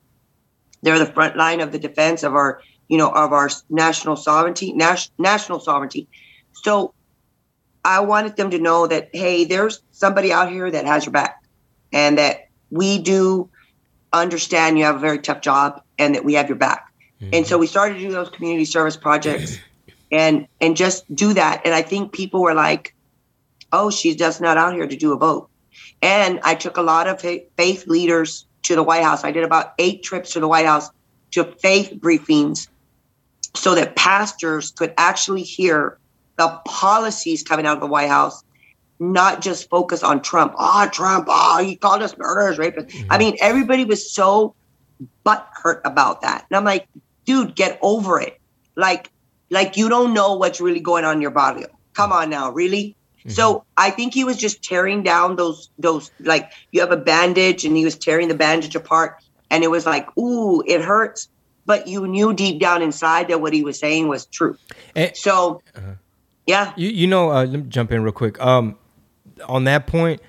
They're the front line of the defense of our, you know, of our national sovereignty, nas- national sovereignty. So I wanted them to know that, hey, there's somebody out here that has your back and that we do understand you have a very tough job and that we have your back. And so we started to do those community service projects [CLEARS THROAT] and and just do that. And I think people were like, oh, she's just not out here to do a vote. And I took a lot of faith leaders to the White House. I did about eight trips to the White House to faith briefings so that pastors could actually hear the policies coming out of the White House, not just focus on Trump. Ah, Trump, ah, he called us murderers, rapists. I mean, everybody was so butthurt about that. And I'm like, dude, get over it. Like, like you don't know what's really going on in your body. Come on now, really? So I think he was just tearing down those those like you have a bandage and he was tearing the bandage apart and it was like, ooh, it hurts. But you knew deep down inside that what he was saying was true. And- So yeah. You you know, uh, let me jump in real quick. Um, on that point,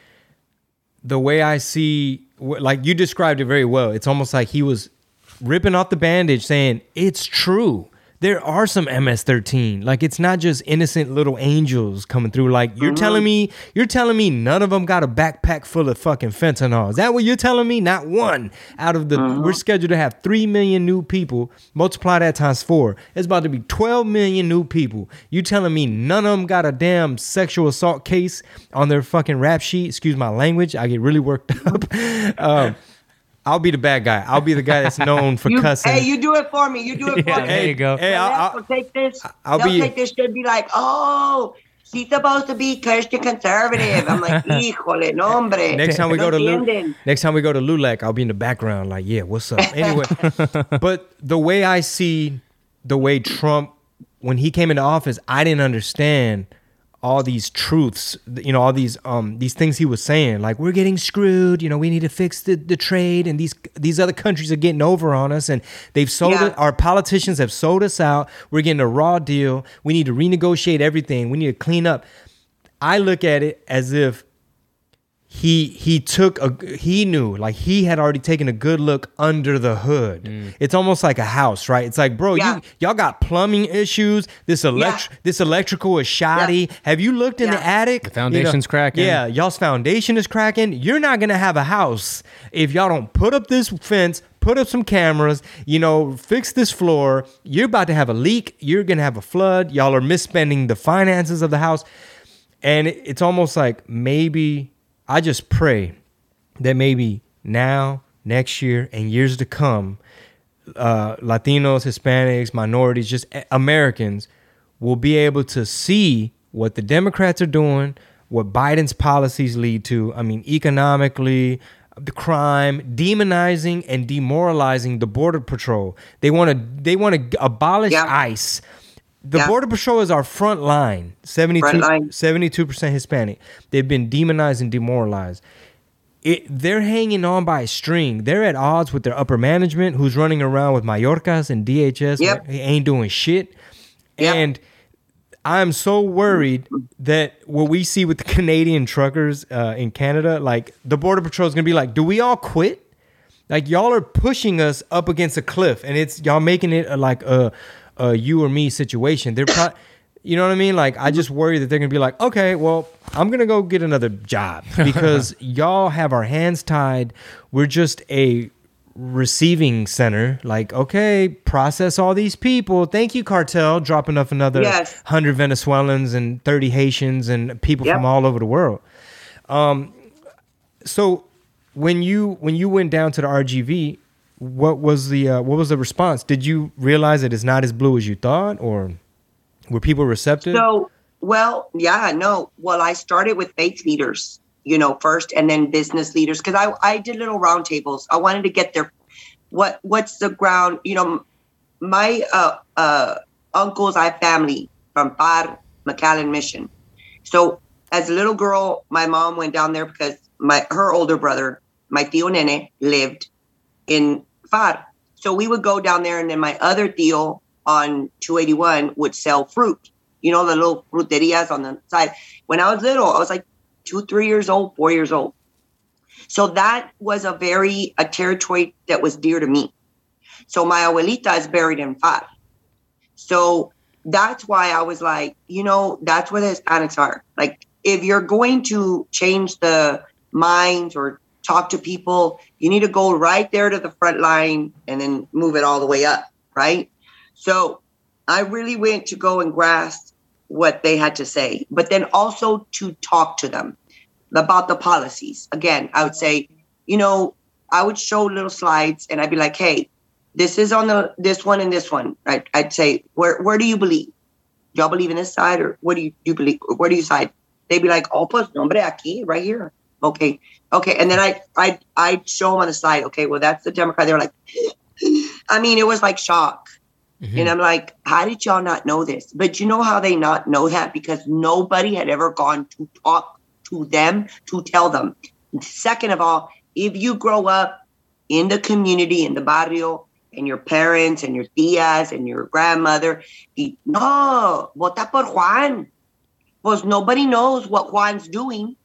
the way I see, like you described it very well. It's almost like he was ripping off the bandage, saying it's true. There are some MS-13. Like it's not just innocent little angels coming through. Like you're telling me, you're telling me none of them got a backpack full of fucking fentanyl. Is that what you're telling me? Not one out of the. We're scheduled to have three million new people. Multiply that times four. It's about to be 12 million new people. You telling me none of them got a damn sexual assault case on their fucking rap sheet? Excuse my language. I get really worked [LAUGHS] up. um, I'll be the bad guy. I'll be the guy that's known for [LAUGHS] You, cussing. hey, you do it for me. You do it [LAUGHS] for Yeah, me. there you go. Hey, I'll, I'll, take this. I'll they'll be- take this shit and be like, oh, she's supposed to be Christian conservative. I'm like, [LAUGHS] híjole, no, hombre. next time we go to Lu- next time we go to LULAC, I'll be in the background, like, yeah, what's up? Anyway, but the way I see the way Trump, when he came into office, I didn't understand all these truths, you know, all these um these things he was saying, like we're getting screwed, you know, we need to fix the, the trade, and these these other countries are getting over on us, and they've sold Yeah. it. Our politicians have sold us out. We're getting a raw deal. We need to renegotiate everything. We need to clean up. I look at it as if he he took a he knew like he had already taken a good look under the hood. Mm. It's almost like a house, right? It's like, bro, Yeah. you y'all got plumbing issues. This elect Yeah. this electrical is shoddy. Have you looked in the attic? The foundation's cracking. Yeah, y'all's foundation is cracking. You're not gonna have a house if y'all don't put up this fence. Put up some cameras, you know, fix this floor. You're about to have a leak. You're gonna have a flood. Y'all are misspending the finances of the house. And it- it's almost like maybe I just pray that maybe now, next year, and years to come, uh, Latinos, Hispanics, minorities, just Americans will be able to see what the Democrats are doing, what Biden's policies lead to. I mean, economically, the crime, demonizing and demoralizing the border patrol. They want to they want to abolish Yeah. ICE. The Yeah. border patrol is our front line. 72 Front line. 72% Hispanic. They've been demonized and demoralized. It, they're hanging on by a string. They're at odds with their upper management, who's running around with Mayorkas and DHS. Yep. He ain't doing shit. Yep. And I'm so worried that what we see with the [LAUGHS] Canadian truckers uh, in Canada, like the border patrol is gonna be like, do we all quit? Like y'all are pushing us up against a cliff, and it's y'all making it a, like a, a you or me situation. They're pro- [COUGHS] you know what I mean? Like I just worry that they're gonna be like, okay, well, I'm gonna go get another job [LAUGHS] because y'all have our hands tied. We're just a receiving center. Like, okay, process all these people. Thank you, cartel, dropping off another Yes. hundred Venezuelans and thirty Haitians and people Yep. from all over the world. Um, so when you when you went down to the RGV, what was the uh, what was the response? Did you realize that it's not as blue as you thought, or were people receptive? So, well, yeah, no. Well, I started with faith leaders, you know, first, and then business leaders because I I did little roundtables. I wanted to get their what what's the ground, you know. My uh uh uncles, I have family from Pharr McAllen Mission. So as a little girl, my mom went down there because my her older brother, my tío Nene, lived in So we would go down there, and then my other deal on 281 would sell fruit. You know, the little fruterias on the side. When I was little, I was like two, three years old, four years old. So that was a very a territory that was dear to me. So my abuelita is buried in Pharr. So that's why I was like, you know, that's where the Hispanics are. Like, if you're going to change the minds or talk to people, you need to go right there to the front line and then move it all the way up, right? So I really went to go and grasp what they had to say, but then also to talk to them about the policies. Again, I would say, you know, I would show little slides and I'd be like, hey, this is on the this one and this one. I'd say, where where do you believe? Y'all believe in this side or what do you, you believe? Where do you side? They'd be like, oh, pues nombre aquí, right here. Okay, okay. And then I I I'd show them on the side. Okay, well that's the Democrat. They were like, I mean, it was like shock. Mm-hmm. And I'm like, how did y'all not know this? But you know how they not know that? Because nobody had ever gone to talk to them to tell them. Second of all, if you grow up in the community, in the barrio, and your parents and your tias and your grandmother, y, no, vota por Juan. Because nobody knows what Juan's doing.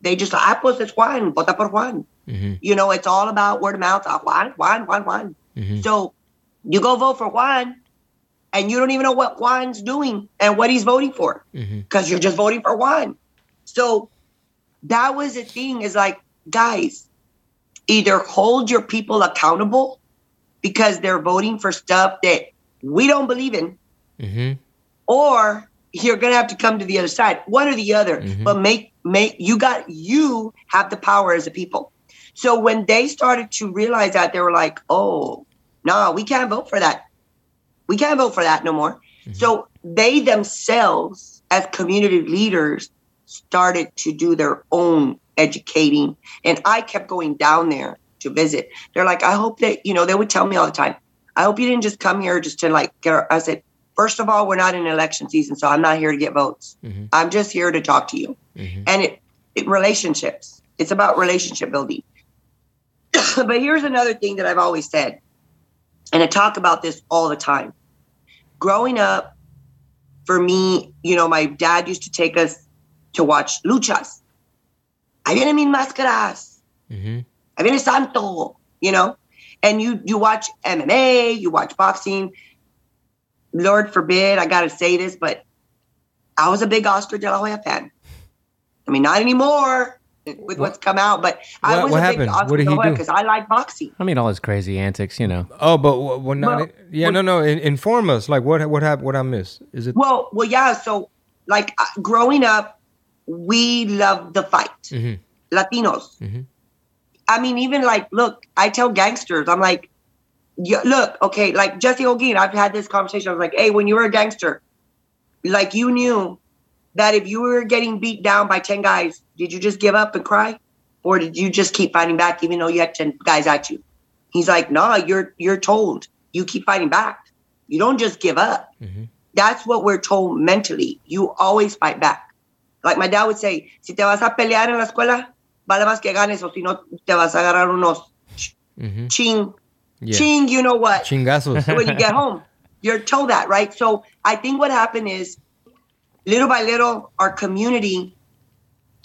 They just, ah, pues it's Juan, vota por Juan. You know, it's all about word of mouth. Juan, Juan, Juan, Juan. So you go vote for Juan, and you don't even know what Juan's doing and what he's voting for because you're just voting for Juan. So that was the thing is like, guys, either hold your people accountable because they're voting for stuff that we don't believe in, Mm-hmm. or you're gonna have to come to the other side, one or the other. Mm-hmm. But make make you got you have the power as a people. So when they started to realize that, they were like, "Oh, no, we can't vote for that. We can't vote for that no more." Mm-hmm. So they themselves, as community leaders, started to do their own educating, and I kept going down there to visit. They're like, "I hope that you know." They would tell me all the time, "I hope you didn't just come here just to like get." Our, I said, First of all, we're not in election season, so I'm not here to get votes. I'm just here to talk to you. And it, it relationships. It's about relationship building. [COUGHS] but here's another thing that I've always said, and I talk about this all the time. Growing up, for me, you know, my dad used to take us to watch luchas. I didn't mean máscaras. Mm-hmm. Ahí viene Santo, you know? And you you watch MMA, you watch boxing. Lord forbid, I gotta say this, but I was a big Oscar de la Hoya fan. I mean, not anymore with what's come out, but I What- was what a happened? big Oscar What did de he la Hoya do? because I like boxing. I mean, all his crazy antics, you know. Oh, but what, what not? Well, yeah, no, no. In, inform us. Like what? What happened? What I missed? Is it? Well, well, yeah. So, like uh, growing up, we loved the fight. Mhm. Latinos. Mhm. I mean, even like, look, I tell gangsters, I'm like, yeah, look, okay, like Jesse Holguin, I've had this conversation. I was like, hey, when you were a gangster, like you knew that if you were getting beat down by 10 guys, did you just give up and cry? Or did you just keep fighting back even though you had 10 guys at you? He's like, nah, you're you're told you keep fighting back. You don't just give up. That's what we're told mentally. You always fight back. Like my dad would say, si te vas a pelear en la escuela, vale más que ganes o si no te vas a agarrar unos Mhm. ching, Yeah. ching, you know what? Chingazos. when you get home. [LAUGHS] You're told that, right? So I think what happened is little by little, our community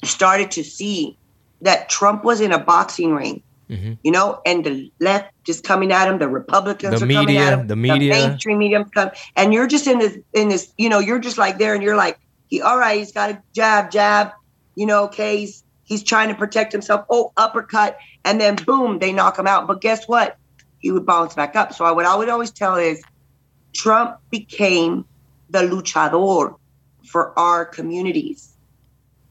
started to see that Trump was in a boxing ring, Mm-hmm. you know, and the left is coming at him, the Republicans The are coming at him, the media. the mainstream media, come, and you're just in this, in this, you know, you're just like there, and you're like, he, all right, he's got a jab, jab, you know, okay, he's he's trying to protect himself. Oh, uppercut, and then boom, they knock him out. But guess what? He would bounce back up. So what I would always tell is, Trump became the luchador for our communities,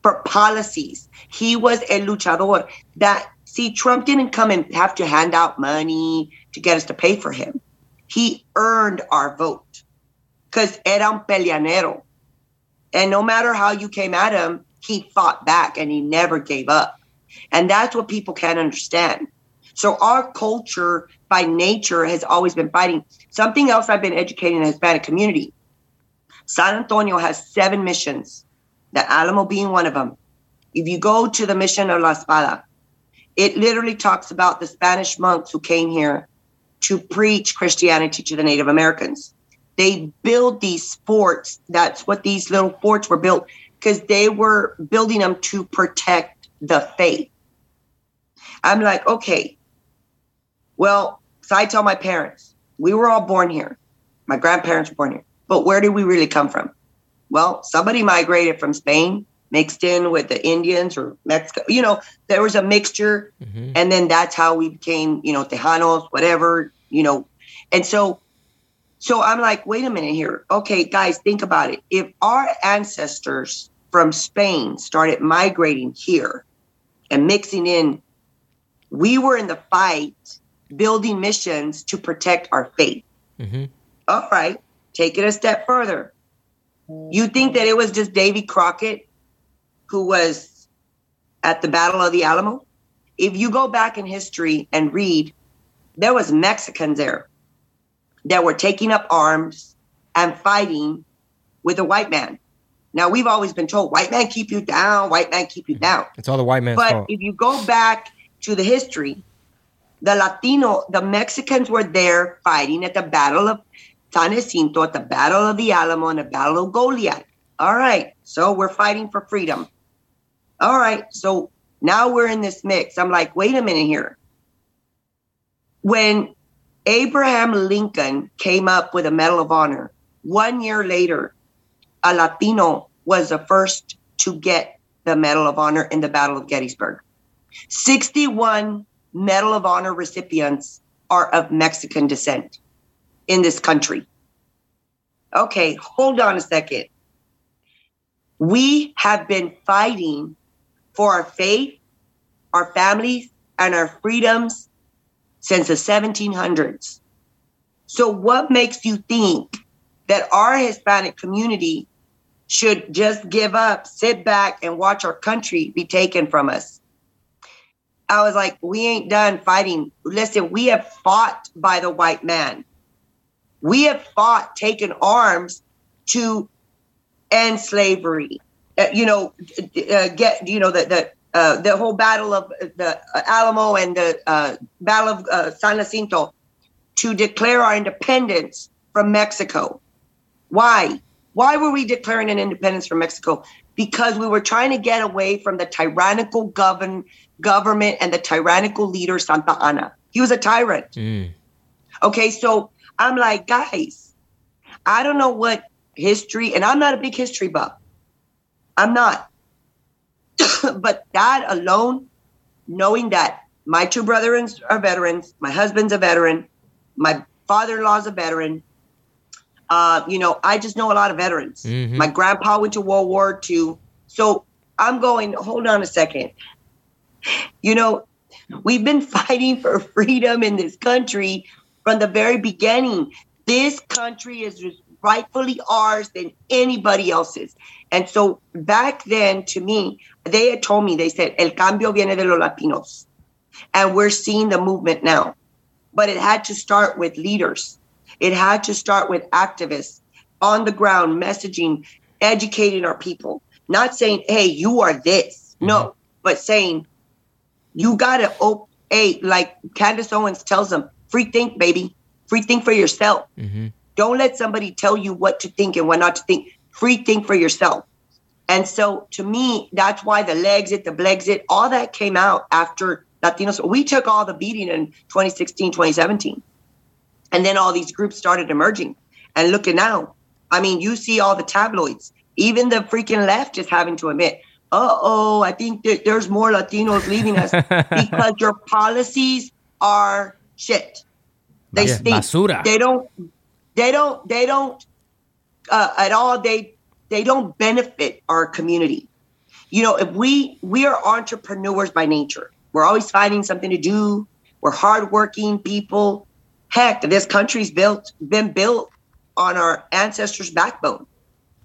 for policies. He was a luchador. That see, Trump didn't come and have to hand out money to get us to pay for him. He earned our vote because era un peleanero. And no matter how you came at him, he fought back and he never gave up. And that's what people can't understand. So our culture by nature has always been fighting. Something else I've been educating the Hispanic community. San Antonio has seven missions, the Alamo being one of them. If you go to the mission of La Espada, it literally talks about the Spanish monks who came here to preach Christianity to the Native Americans. They build these forts. That's what these little forts were built because they were building them to protect the faith. I'm like, okay, well, so I tell my parents, we were all born here. My grandparents were born here. But where did we really come from? Well, somebody migrated from Spain, mixed in with the Indians or Mexico. You know, there was a mixture. Mhm. And then that's how we became, you know, Tejanos, whatever, you know. And so, so I'm like, wait a minute here. Okay, guys, think about it. If our ancestors from Spain started migrating here and mixing in, we were in the fight building missions to protect our faith. Mhm. All right, take it a step further. You think that it was just Davy Crockett who was at the Battle of the Alamo? If you go back in history and read, there was Mexicans there that were taking up arms and fighting with a white man. Now we've always been told white man keep you down, white man keep you down. It's all the white man's But fault. if you go back to the history, the Latino, the Mexicans were there fighting at the Battle of San Jacinto, at the Battle of the Alamo, and the Battle of Goliad. All right, so we're fighting for freedom. All right, so now we're in this mix. I'm like, wait a minute here. When Abraham Lincoln came up with a Medal of Honor, one year later, a Latino was the first to get the Medal of Honor in the Battle of Gettysburg. 61 Medal of Honor recipients are of Mexican descent in this country. Okay, hold on a second. We have been fighting for our faith, our families, and our freedoms since the 1700s. So, what makes you think that our Hispanic community should just give up, sit back, and watch our country be taken from us? I was like, we ain't done fighting. Listen, we have fought by the white man. We have fought, taken arms to end slavery. Uh, you know, uh, get you know the the uh, the whole battle of the Alamo and the uh, battle of uh, San Jacinto to declare our independence from Mexico. Why? Why were we declaring an independence from Mexico? Because we were trying to get away from the tyrannical govern government and the tyrannical leader Santa Anna. He was a tyrant. Mm. Okay, so I'm like, guys, I don't know what history, and I'm not a big history buff. I'm not. [COUGHS] but that alone, knowing that my two brothers are veterans, my husband's a veteran, my father-in-law's a veteran. Uh, you know, I just know a lot of veterans. Mhm. My grandpa went to World War II. So I'm going, hold on a second. You know, we've been fighting for freedom in this country from the very beginning. This country is rightfully ours than anybody else's. And so back then, to me, they had told me, they said, El cambio viene de los Latinos. And we're seeing the movement now. But it had to start with leaders, it had to start with activists on the ground, messaging, educating our people, not saying, hey, you are this. No, mm-hmm. but saying, you got to, oh, hey, like Candace Owens tells them, free think, baby. Free think for yourself. Mm-hmm. Don't let somebody tell you what to think and what not to think. free think for yourself. And so to me, that's why the Legxit, the Blexit, all that came out after Latinos. We took all the beating in 2016, 2017. And then all these groups started emerging. And look at now. I mean, you see all the tabloids. Even the freaking left is having to admit, uh oh, I think that there's more Latinos leaving us [LAUGHS] because your policies are shit. They Yeah, stink. basura. They don't. They don't. They don't uh, at all. They they don't benefit our community. You know, if we we are entrepreneurs by nature, we're always finding something to do. We're hardworking people. Heck, this country's built been built on our ancestors' backbone.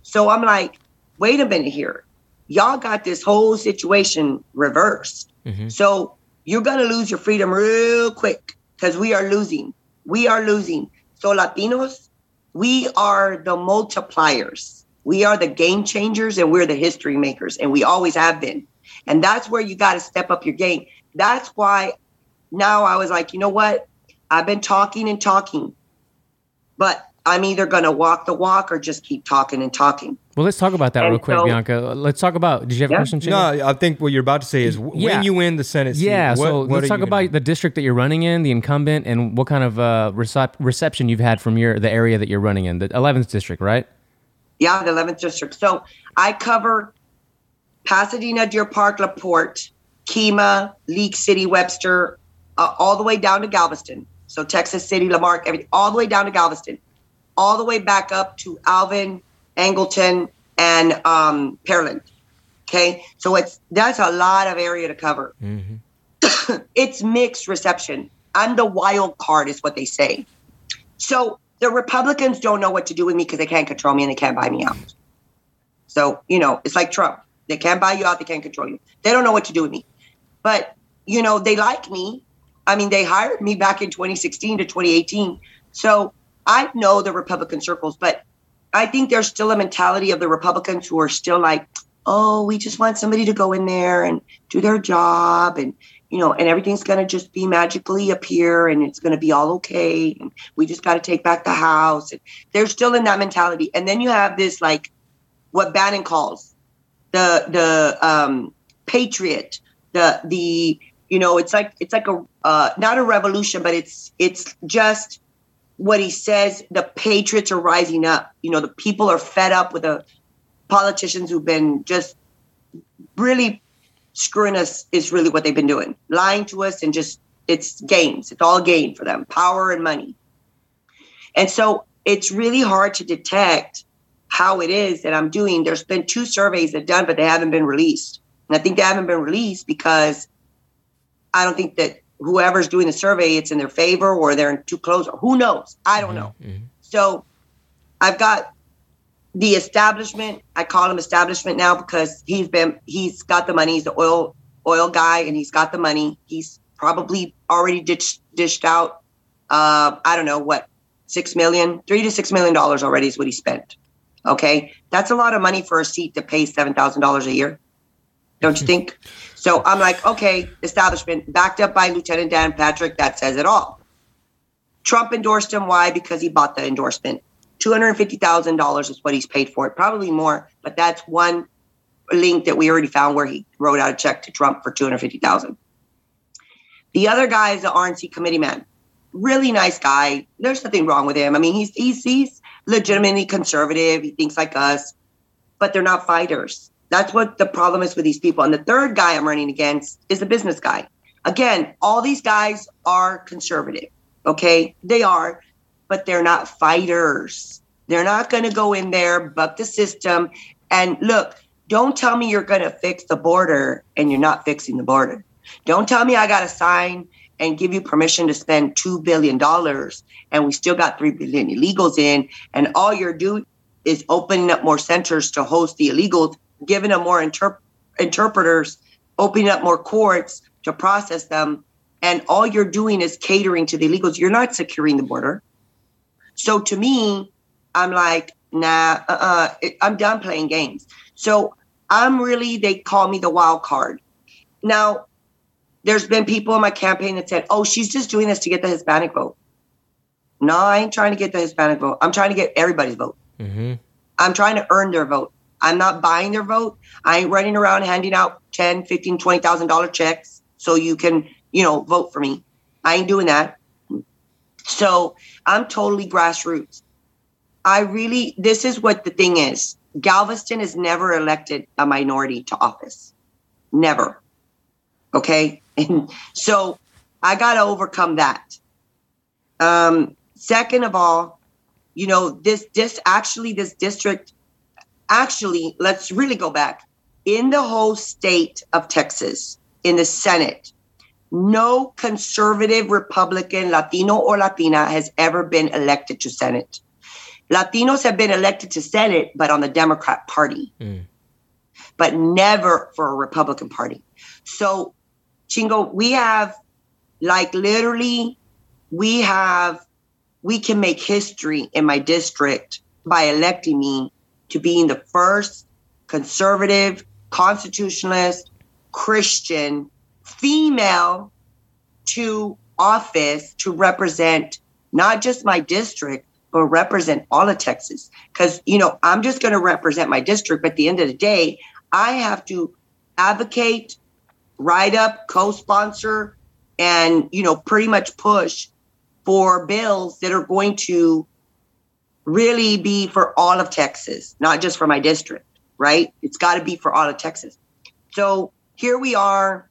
So I'm like, wait a minute here. Y'all got this whole situation reversed. Mm-hmm. So you're gonna lose your freedom real quick because we are losing. We are losing. So Latinos, we are the multipliers. We are the game changers and we're the history makers, and we always have been. And that's where you got to step up your game. That's why now I was like, you know what? I've been talking and talking, but I'm either going to walk the walk or just keep talking and talking. Well, let's talk about that And real quick, so- Bianca. Let's talk about. Did you have a question? Sheila? No, I think what you're about to say is w- Yeah. when you win the Senate seat. Yeah, what- so what let's are talk about gonna the district that you're running in, the incumbent, and what kind of uh, recep- reception you've had from your the area that you're running in, the 11th district, right? Yeah, the 11th district. So I cover Pasadena, Deer Park, LaPorte, Kemah, League City, Webster, uh, all the way down to Galveston. So Texas City, La Marque, everything, all the way down to Galveston, all the way back up to Alvin, Angleton, and um, Pearland. Okay, so it's that's a lot of area to cover. [COUGHS] it's mixed reception. I'm the wild card, is what they say. So the Republicans don't know what to do with me because they can't control me and they can't buy me out. So, you know, it's like Trump. They can't buy you out, they can't control you. They don't know what to do with me. But, you know, they like me. I mean, they hired me back in 2016 to 2018. So I know the Republican circles, but I think there's still a mentality of the Republicans who are still like, oh, we just want somebody to go in there and do their job and you know, and everything's going to just be magically appear and it's going to be all okay. And we just got to take back the house. And they're still in that mentality. And then you have this, like, what Bannon calls the, the, um, patriot, the, the, you know, it's like, it's like a, uh, not a revolution, but it's, it's just what he says. The patriots are rising up. You know, the people are fed up with the politicians who've been just really screwing us is really what they've been doing lying to us and just it's games it's all gain for them power and money and so it's really hard to detect how it is that i'm doing there's been two surveys that done but they haven't been released and i think they haven't been released because i don't think that whoever's doing the survey it's in their favor or they're too close. Who knows? I don't know. So i've got the establishment i call him establishment now because he's been he's got the money. He's the oil oil guy and he's got the money. He's probably already ditched, dished out uh i don't know what six million? Three to six million dollars already is what he spent. Okay? That's a lot of money for a seat to pay seven thousand dollars a year don't you think so i'm like okay establishment backed up by lieutenant dan patrick that says it all trump endorsed him why because he bought the endorsement $250,000 is what he's paid for it, probably more, but that's one link that we already found where he wrote out a check to Trump for 250,000. The other guy is the RNC committee man. Really nice guy. There's nothing wrong with him. I mean, he's he's he's legitimately conservative. He thinks like us, but they're not fighters. That's what the problem is with these people. And the third guy I'm running against is the business guy. Again, all these guys are conservative. Okay, they are but they're not fighters. They're not going to go in there, buck the system. And look, don't tell me you're going to fix the border and you're not fixing the border. Don't tell me I got to sign and give you permission to spend $2 billion and we still got 3 billion illegals in. And all you're doing is opening up more centers to host the illegals, giving them more interp- interpreters, opening up more courts to process them. And all you're doing is catering to the illegals. You're not securing the border. So to me, I'm like, nah, uh-uh, it, I'm done playing games. So I'm really, they call me the wild card. Now, there's been people in my campaign that said, oh, she's just doing this to get the Hispanic vote. No, I ain't trying to get the Hispanic vote. I'm trying to get everybody's vote. Mm-hmm. I'm trying to earn their vote. I'm not buying their vote. I ain't running around handing out 10, 15, 20,000 dollar checks so you can, you know, vote for me. I ain't doing that. So I'm totally grassroots. I really, this is what the thing is. Galveston has never elected a minority to office. Never. Okay. [LAUGHS] And so I got to overcome that. Um, second of all, you know, this, this actually, this district, actually, let's really go back. In the whole state of Texas, in the Senate, no conservative Republican, Latino or Latina has ever been elected to Senate. Latinos have been elected to Senate, but on the Democrat Party, mm. but never for a Republican Party. So, Chingo, we have like literally, we have, we can make history in my district by electing me to being the first conservative, constitutionalist, Christian female to office to represent not just my district, but represent all of Texas. Because, you know, I'm just going to represent my district. But at the end of the day, I have to advocate, write up, co sponsor, and, you know, pretty much push for bills that are going to really be for all of Texas, not just for my district, right? It's got to be for all of Texas. So here we are.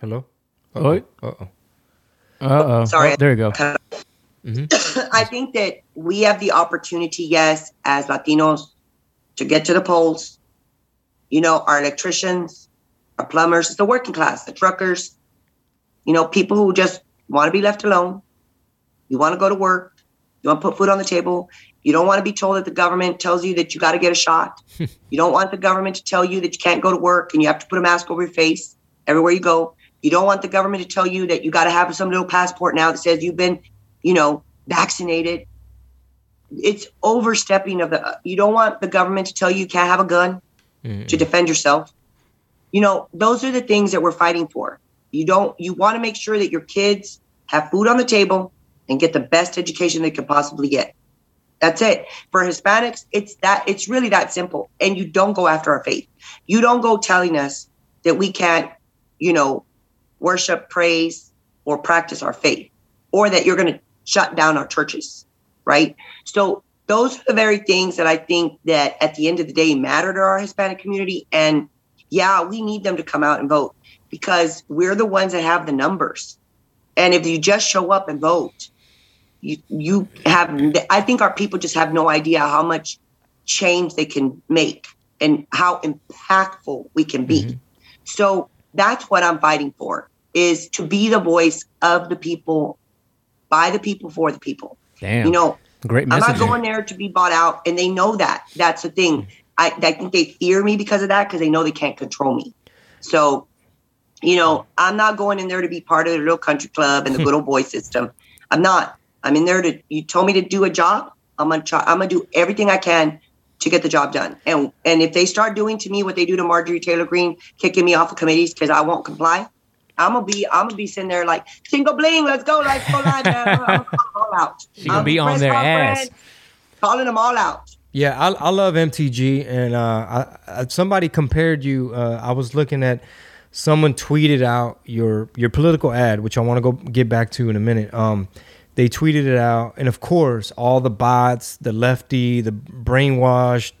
Hello? Uh oh. Uh oh. Sorry. Oh, there you go. Mm-hmm. [COUGHS] I think that we have the opportunity, yes, as Latinos, to get to the polls. You know, our electricians, our plumbers, the working class, the truckers, you know, people who just want to be left alone. You want to go to work. You want to put food on the table. You don't want to be told that the government tells you that you got to get a shot. [LAUGHS] you don't want the government to tell you that you can't go to work and you have to put a mask over your face everywhere you go. You don't want the government to tell you that you got to have some little passport now that says you've been, you know, vaccinated. It's overstepping of the. You don't want the government to tell you you can't have a gun mm-hmm. to defend yourself. You know, those are the things that we're fighting for. You don't. You want to make sure that your kids have food on the table and get the best education they can possibly get. That's it. For Hispanics, it's that it's really that simple. And you don't go after our faith. You don't go telling us that we can't, you know, worship, praise, or practice our faith, or that you're going to shut down our churches, right? So those are the very things that I think that at the end of the day matter to our Hispanic community. And yeah, we need them to come out and vote because we're the ones that have the numbers. And if you just show up and vote, you you have I think our people just have no idea how much change they can make and how impactful we can be. Mm-hmm. So that's what I'm fighting for is to be the voice of the people, by the people, for the people. Damn. You know, great messaging. I'm not going there to be bought out, and they know that. That's the thing. I, I think they fear me because of that because they know they can't control me. So, you know, I'm not going in there to be part of the little country club and the [LAUGHS] good old boy system. I'm not. I'm in there to. You told me to do a job. I'm gonna try. I'm gonna do everything I can to get the job done. And and if they start doing to me what they do to Marjorie Taylor Greene, kicking me off of committees because I won't comply, I'm gonna be I'm gonna be sitting there like Chingo Bling, let's go, let's go live. I'm gonna call them all out. She gonna be on their ass, calling them all out. Yeah, I, I love MTG, and uh, I, somebody compared you. Uh, I was looking at someone tweeted out your your political ad, which I want to go get back to in a minute. Um, they tweeted it out, and of course, all the bots, the lefty, the brainwashed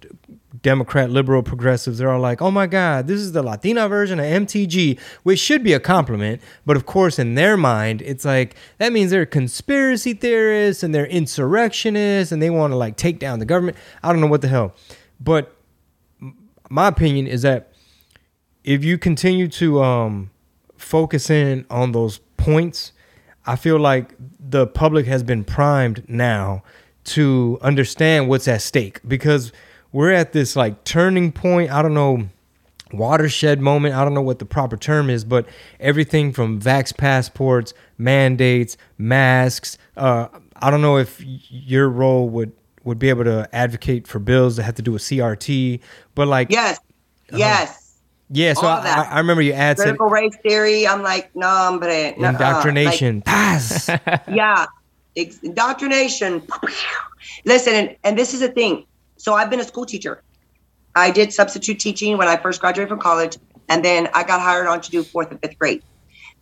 Democrat, liberal, progressives, they're all like, oh my God, this is the Latina version of MTG, which should be a compliment. But of course, in their mind, it's like, that means they're conspiracy theorists and they're insurrectionists and they want to like take down the government. I don't know what the hell. But my opinion is that if you continue to um, focus in on those points, I feel like the public has been primed now to understand what's at stake because we're at this like turning point. I don't know watershed moment. I don't know what the proper term is, but everything from vax passports, mandates, masks. Uh, I don't know if your role would would be able to advocate for bills that have to do with CRT, but like yes, uh, yes. Yeah, so I, I, remember you add critical race theory. I'm like, no, hombre, indoctrination. Like, Paz. [LAUGHS] yeah, indoctrination. Listen, and, and this is the thing. So I've been a school teacher. I did substitute teaching when I first graduated from college, and then I got hired on to do fourth and fifth grade.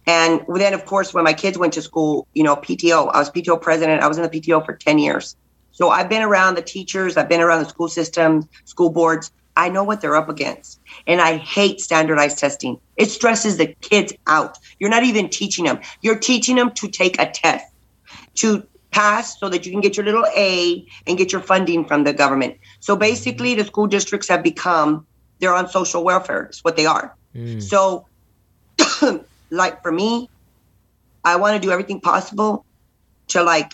And then, of course, when my kids went to school, you know, PTO, I was PTO president. I was in the PTO for 10 years. So I've been around the teachers, I've been around the school system, school boards. I know what they're up against. And I hate standardized testing. It stresses the kids out. You're not even teaching them, you're teaching them to take a test, to pass so that you can get your little A and get your funding from the government. So basically, the school districts have become, they're on social welfare, is what they are. Mm. So, [COUGHS] like for me, I want to do everything possible to like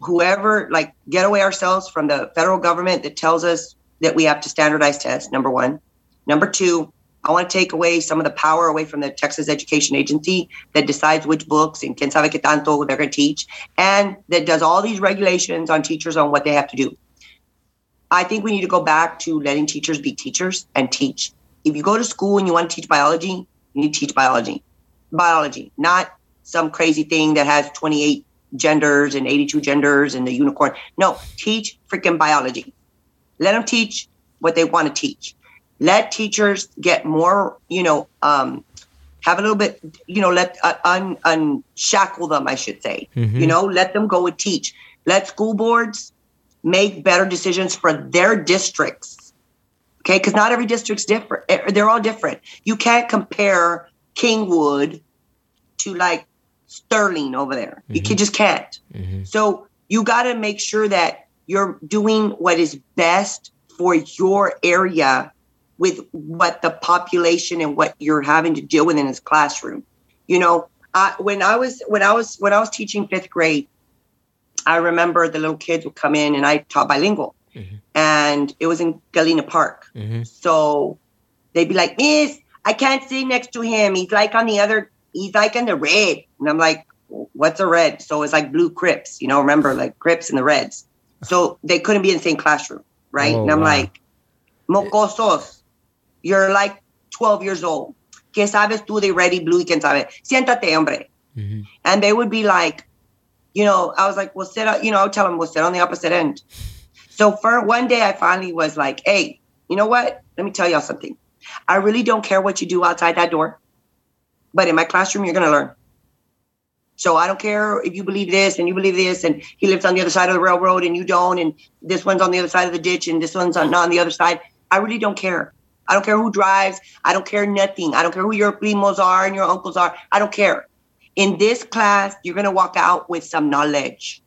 whoever like get away ourselves from the federal government that tells us that we have to standardize tests number one number two i want to take away some of the power away from the texas education agency that decides which books and quien sabe que tanto they're going to teach and that does all these regulations on teachers on what they have to do i think we need to go back to letting teachers be teachers and teach if you go to school and you want to teach biology you need to teach biology biology not some crazy thing that has 28 genders and 82 genders and the unicorn. No, teach freaking biology. Let them teach what they want to teach. Let teachers get more, you know, um, have a little bit, you know, let uh, un, unshackle them, I should say. Mm-hmm. You know, let them go and teach. Let school boards make better decisions for their districts. Okay, because not every district's different. Eh, they're all different. You can't compare Kingwood to like sterling over there. Mm-hmm. You can, just can't. Mm-hmm. So you got to make sure that you're doing what is best for your area with what the population and what you're having to deal with in this classroom. You know, I, when I was when I was when I was teaching fifth grade, I remember the little kids would come in and I taught bilingual, mm-hmm. and it was in Galena Park. Mm-hmm. So they'd be like, "Miss, I can't sit next to him. He's like on the other he's like in the red. And I'm like, what's a red? So it's like blue Crips, you know, remember like Crips and the Reds. So they couldn't be in the same classroom, right? Oh, and I'm wow. like, mocosos, you're like 12 years old. ¿Qué sabes tú de red y blue y quién sabe? Siéntate, hombre. Mm-hmm. And they would be like, you know, I was like, well, sit, up, you know, I would tell them, well, sit on the opposite end. So for one day, I finally was like, hey, you know what? Let me tell y'all something. I really don't care what you do outside that door. But in my classroom, you're going to learn. So I don't care if you believe this and you believe this, and he lives on the other side of the railroad and you don't, and this one's on the other side of the ditch and this one's on, not on the other side. I really don't care. I don't care who drives. I don't care nothing. I don't care who your primos are and your uncles are. I don't care. In this class, you're going to walk out with some knowledge.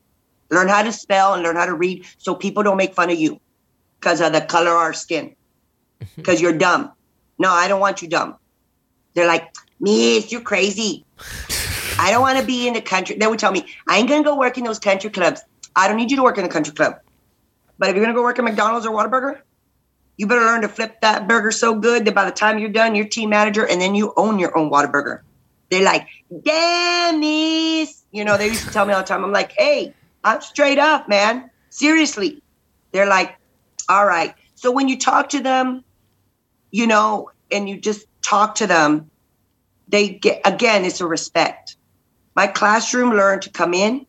Learn how to spell and learn how to read so people don't make fun of you because of the color of our skin, [LAUGHS] because you're dumb. No, I don't want you dumb. They're like, Miss, you're crazy. [LAUGHS] I don't want to be in the country. They would tell me, I ain't gonna go work in those country clubs. I don't need you to work in a country club. But if you're gonna go work at McDonald's or Whataburger, you better learn to flip that burger so good that by the time you're done, you're team manager and then you own your own Whataburger. They're like, damn, miss. You know, they used to tell me all the time. I'm like, hey, I'm straight up, man. Seriously. They're like, all right. So when you talk to them, you know, and you just talk to them, they get again it's a respect my classroom learned to come in.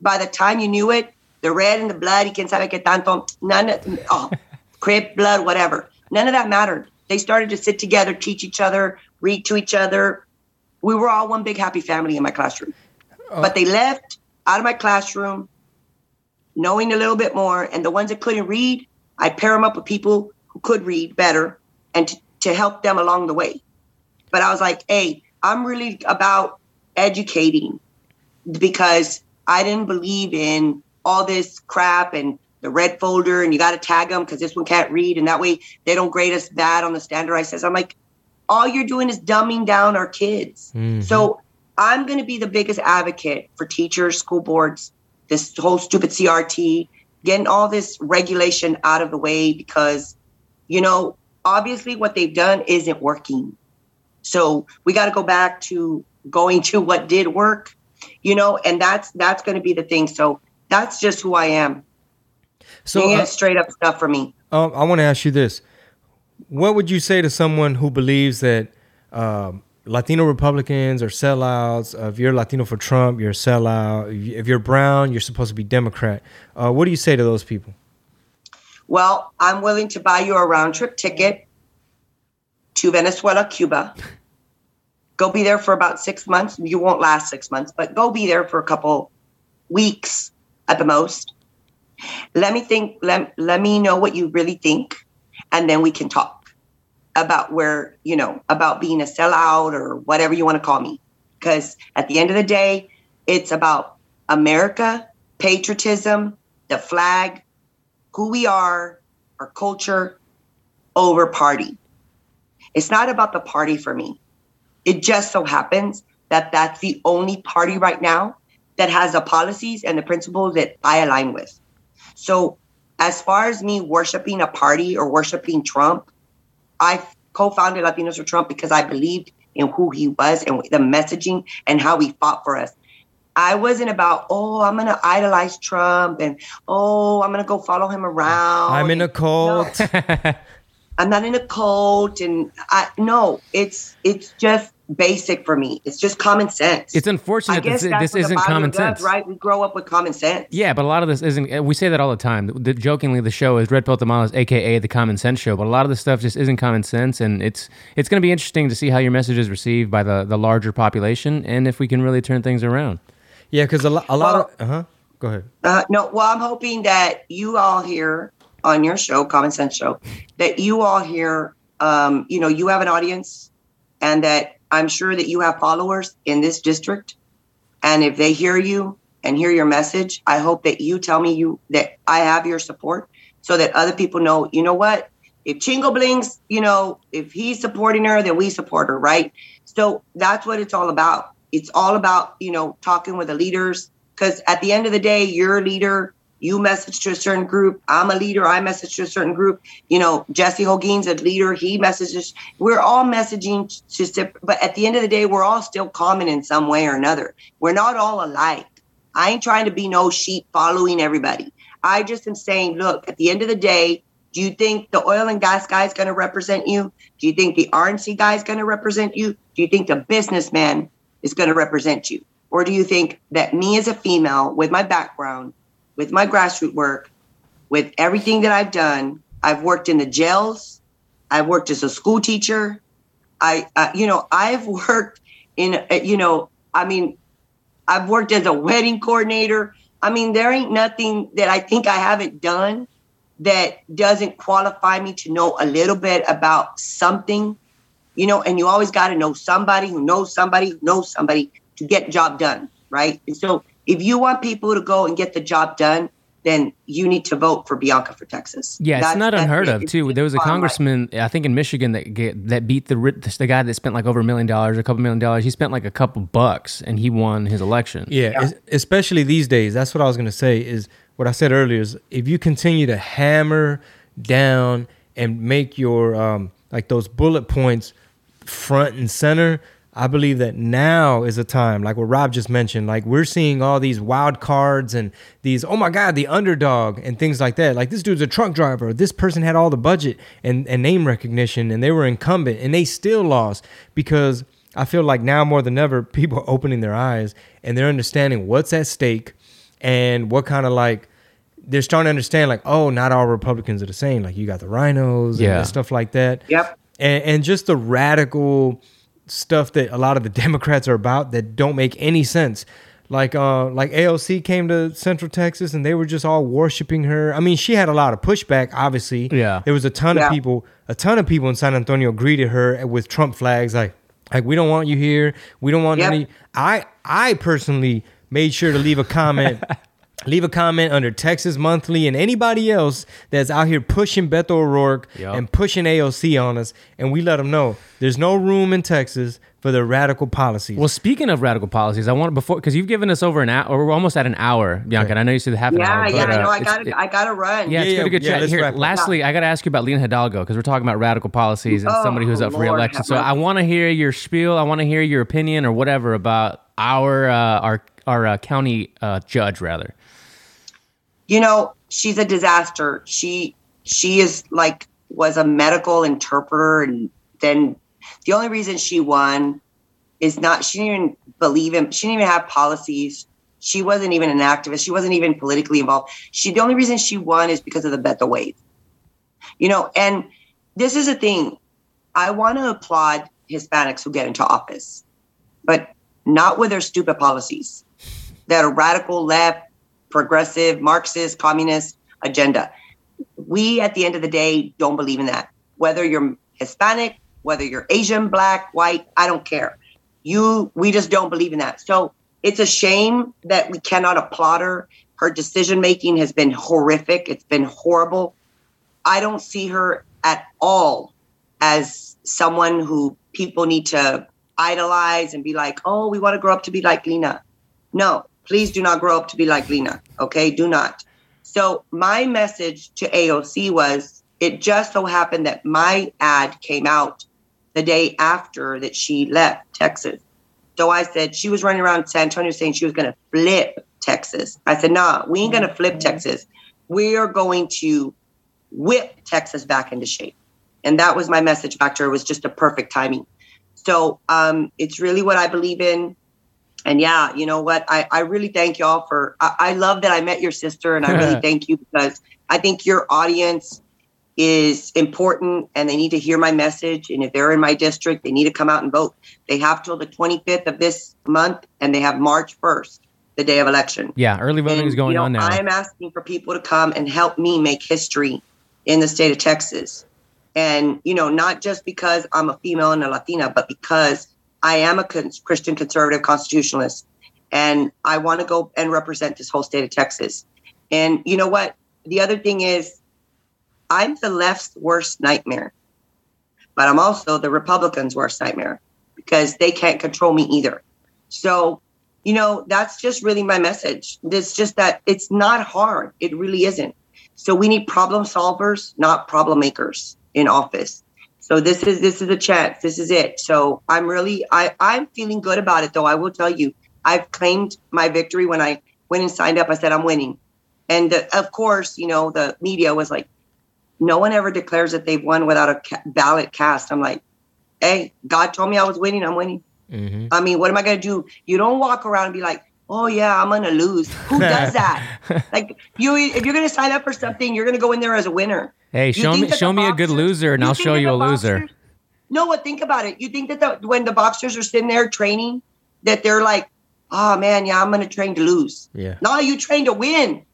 By the time you knew it the red and the blood y quien sabe que tanto none of, oh [LAUGHS] crip blood whatever. None of that mattered. They started to sit together teach each other read to each other. We were all one big happy family in my classroom. Oh. but they left out of my classroom knowing a little bit more and the ones that couldn't read i pair them up with people who could read better and to, to help them along the way. But I was like, hey, I'm really about educating because I didn't believe in all this crap and the red folder and you got to tag them because this one can't read and that way they don't grade us bad on the standardized test. I'm like, all you're doing is dumbing down our kids. Mm-hmm. So I'm going to be the biggest advocate for teachers, school boards, this whole stupid CRT, getting all this regulation out of the way because, you know, obviously what they've done isn't working. So we got to go back to going to what did work, you know, and that's that's going to be the thing. So that's just who I am. So uh, straight up stuff for me. Um, I want to ask you this: What would you say to someone who believes that um, Latino Republicans are sellouts. Uh, if you're Latino for Trump, you're a sellout. If you- If you're brown, you're supposed to be Democrat. Uh, what do you say to those people? Well, I'm willing to buy you a round trip ticket to Venezuela, Cuba. [LAUGHS] Go be there for about six months. You won't last six months, but go be there for a couple weeks at the most. Let me think, let, let me know what you really think, and then we can talk about where, you know, about being a sellout or whatever you want to call me. Because at the end of the day, it's about America, patriotism, the flag, who we are, our culture, over party. It's not about the party for me. It just so happens that that's the only party right now that has the policies and the principles that I align with. So, as far as me worshiping a party or worshiping Trump, I co-founded Latinos for Trump because I believed in who he was and the messaging and how he fought for us. I wasn't about, oh, I'm gonna idolize Trump and oh, I'm gonna go follow him around. I'm in a cult. [LAUGHS] I'm not in a cult, and I no, it's it's just basic for me. It's just common sense. It's unfortunate guess that that's this isn't common does, sense. right? We grow up with common sense. Yeah, but a lot of this isn't. uh, We say that all the time. The, jokingly, the show is Red Pill Tamales, aka the Common Sense Show. But a lot of this stuff just isn't common sense, and it's it's going to be interesting to see how your message is received by the the larger population, and if we can really turn things around. yeah, because a, lo- a lot of. Uh huh. Go ahead. Uh, no, well, I'm hoping that you all here on your show, Common Sense Show, that you all here, um, you know, you have an audience, and that I'm sure that you have followers in this district, and if they hear you and hear your message, I hope that you tell me you that I have your support, so that other people know, you know what, if Chingo Blings, you know, if he's supporting her, then we support her, right? So that's what it's all about. It's all about, you know, talking with the leaders. Because at the end of the day, you're a leader. You message to a certain group. I'm a leader. I message to a certain group. You know, Jesse Holguin's a leader. He messages. We're all messaging to, but at the end of the day, we're all still common in some way or another. We're not all alike. I ain't trying to be no sheep following everybody. I just am saying, look, at the end of the day, do you think the oil and gas guy is going to represent you? Do you think the RNC guy is going to represent you? Do you think the businessman is going to represent you? Or do you think that me as a female, with my background, with my grassroots work, with everything that I've done, I've worked in the jails, I've worked as a school teacher, I, uh, you know, I've [LAUGHS] worked in, uh, you know, I mean, I've worked as a wedding coordinator. I mean, there ain't nothing that I think I haven't done that doesn't qualify me to know a little bit about something, you know, and you always got to know somebody who knows somebody who knows somebody to get job done, right? And so if you want people to go and get the job done, then you need to vote for Bianca for Texas. Yeah, it's not unheard of too. There was a congressman, I think in Michigan, that get, that beat the the guy that spent like over a million dollars, a couple million dollars. He spent like a couple bucks, and he won his election. Yeah, es- especially these days. That's what I was gonna say. Is what I said earlier. Is if you continue to hammer down and make your um, like those bullet points front and center, I believe that now is a time, like what Rob just mentioned. Like we're seeing all these wild cards and these, oh my God, the underdog and things like that. Like this dude's a truck driver. This person had all the budget and, and name recognition, and they were incumbent, and they still lost because I feel like now more than ever, [LAUGHS] people are opening their eyes and they're understanding what's at stake and what kind of like they're starting to understand like, oh, not all Republicans are the same. Like you got the RINOs Yeah. and stuff like that. Yep. And, and just the radical stuff that a lot of the [LAUGHS] Democrats are about that don't make any sense. Like uh like AOC came to Central Texas and they were just all worshiping her. I mean, she had a lot of pushback, obviously. Yeah. There was a ton Yeah. of people, a ton of people in San Antonio greeted her with Trump flags like like we don't want you here. We don't want Yep. any I I personally made sure to leave a comment [LAUGHS] Leave a comment under Texas Monthly and anybody else that's out here pushing Beto O'Rourke Yep. and pushing AOC on us, and we let them know there's no room in Texas for the radical policies. Well, speaking of radical policies, I want before because you've given us over an hour, or we're almost at an hour, Bianca. And I know you said half an Yeah, hour. yeah, but, I know. uh, I gotta, I gotta run. Yeah, it's Yeah, good to get yeah, chat. let's Here, wrap up. lastly, I got to ask you about Lina Hidalgo because we're talking about radical policies and Oh, somebody who's up for Lord reelection. So I want to hear your spiel. I want to hear your opinion or whatever about our uh, our our uh, county uh, judge, rather. You know she's a disaster she she is like was a medical interpreter and then the only reason she won is not. She didn't even believe in. She didn't even have policies. She wasn't even an activist. She wasn't even politically involved. She the only reason she won is because of the bet the wave. You know, and this is a thing. I want to applaud Hispanics who get into office, but not with their stupid policies that are radical left, progressive, Marxist, communist agenda. We, at the end of the day, don't believe in that. Whether you're Hispanic, whether you're Asian, black, white, I don't care. You, we just don't believe in that. So it's a shame that we cannot applaud her. Her decision making has been horrific. It's been horrible. I don't see her at all as someone who people need to idolize and be like, oh, we want to grow up to be like Lina. No, please do not grow up to be like Lina. Okay, do not. So my message to AOC was it just so happened that my ad came out the day after that she left Texas. So I said she was running around San Antonio saying she was going to flip Texas. I said, nah, we ain't going to flip Texas. We are going to whip Texas back into shape. And that was my message back to her. It was just a perfect timing. So um, it's really what I believe in. And yeah, you know what? I, I really thank y'all for, I, I love that I met your sister and I [LAUGHS] really thank you because I think your audience is important and they need to hear my message. And if they're in my district, they need to come out and vote. They have till the 25th of this month and they have March 1st, the day of election. Yeah, early voting And, is going you know, on now. I'm asking for people to come and help me make history in the state of Texas. And, you know, not just because I'm a female and a Latina, but because I am a con- Christian conservative constitutionalist. And I want to go and represent this whole state of Texas. And you know what? The other thing is, I'm the left's worst nightmare, but I'm also the Republicans' worst nightmare because they can't control me either. So, you know, that's just really my message. It's just that it's not hard. It really isn't. So we need problem solvers, not problem makers in office. So this is this is a chance. This is it. So I'm really I I'm feeling good about it though. I will tell you, I've claimed my victory when I went and signed up. I said I'm winning, and uh, of course, you know the media was like, no one ever declares that they've won without a ca- ballot cast. I'm like, hey, God told me I was winning. I'm winning. Mhm. I mean, what am I gonna do? You don't walk around and be like, oh yeah, I'm gonna lose. Who [LAUGHS] does that? like you, if you're gonna sign up for something, you're gonna go in there as a winner. Hey, You show me show me a good loser, and I'll show you a loser. boxers- No, what? Think about it. You think that the, when the boxers are sitting there training, that they're like, oh man, yeah, I'm gonna train to lose. Yeah. No, you train to win.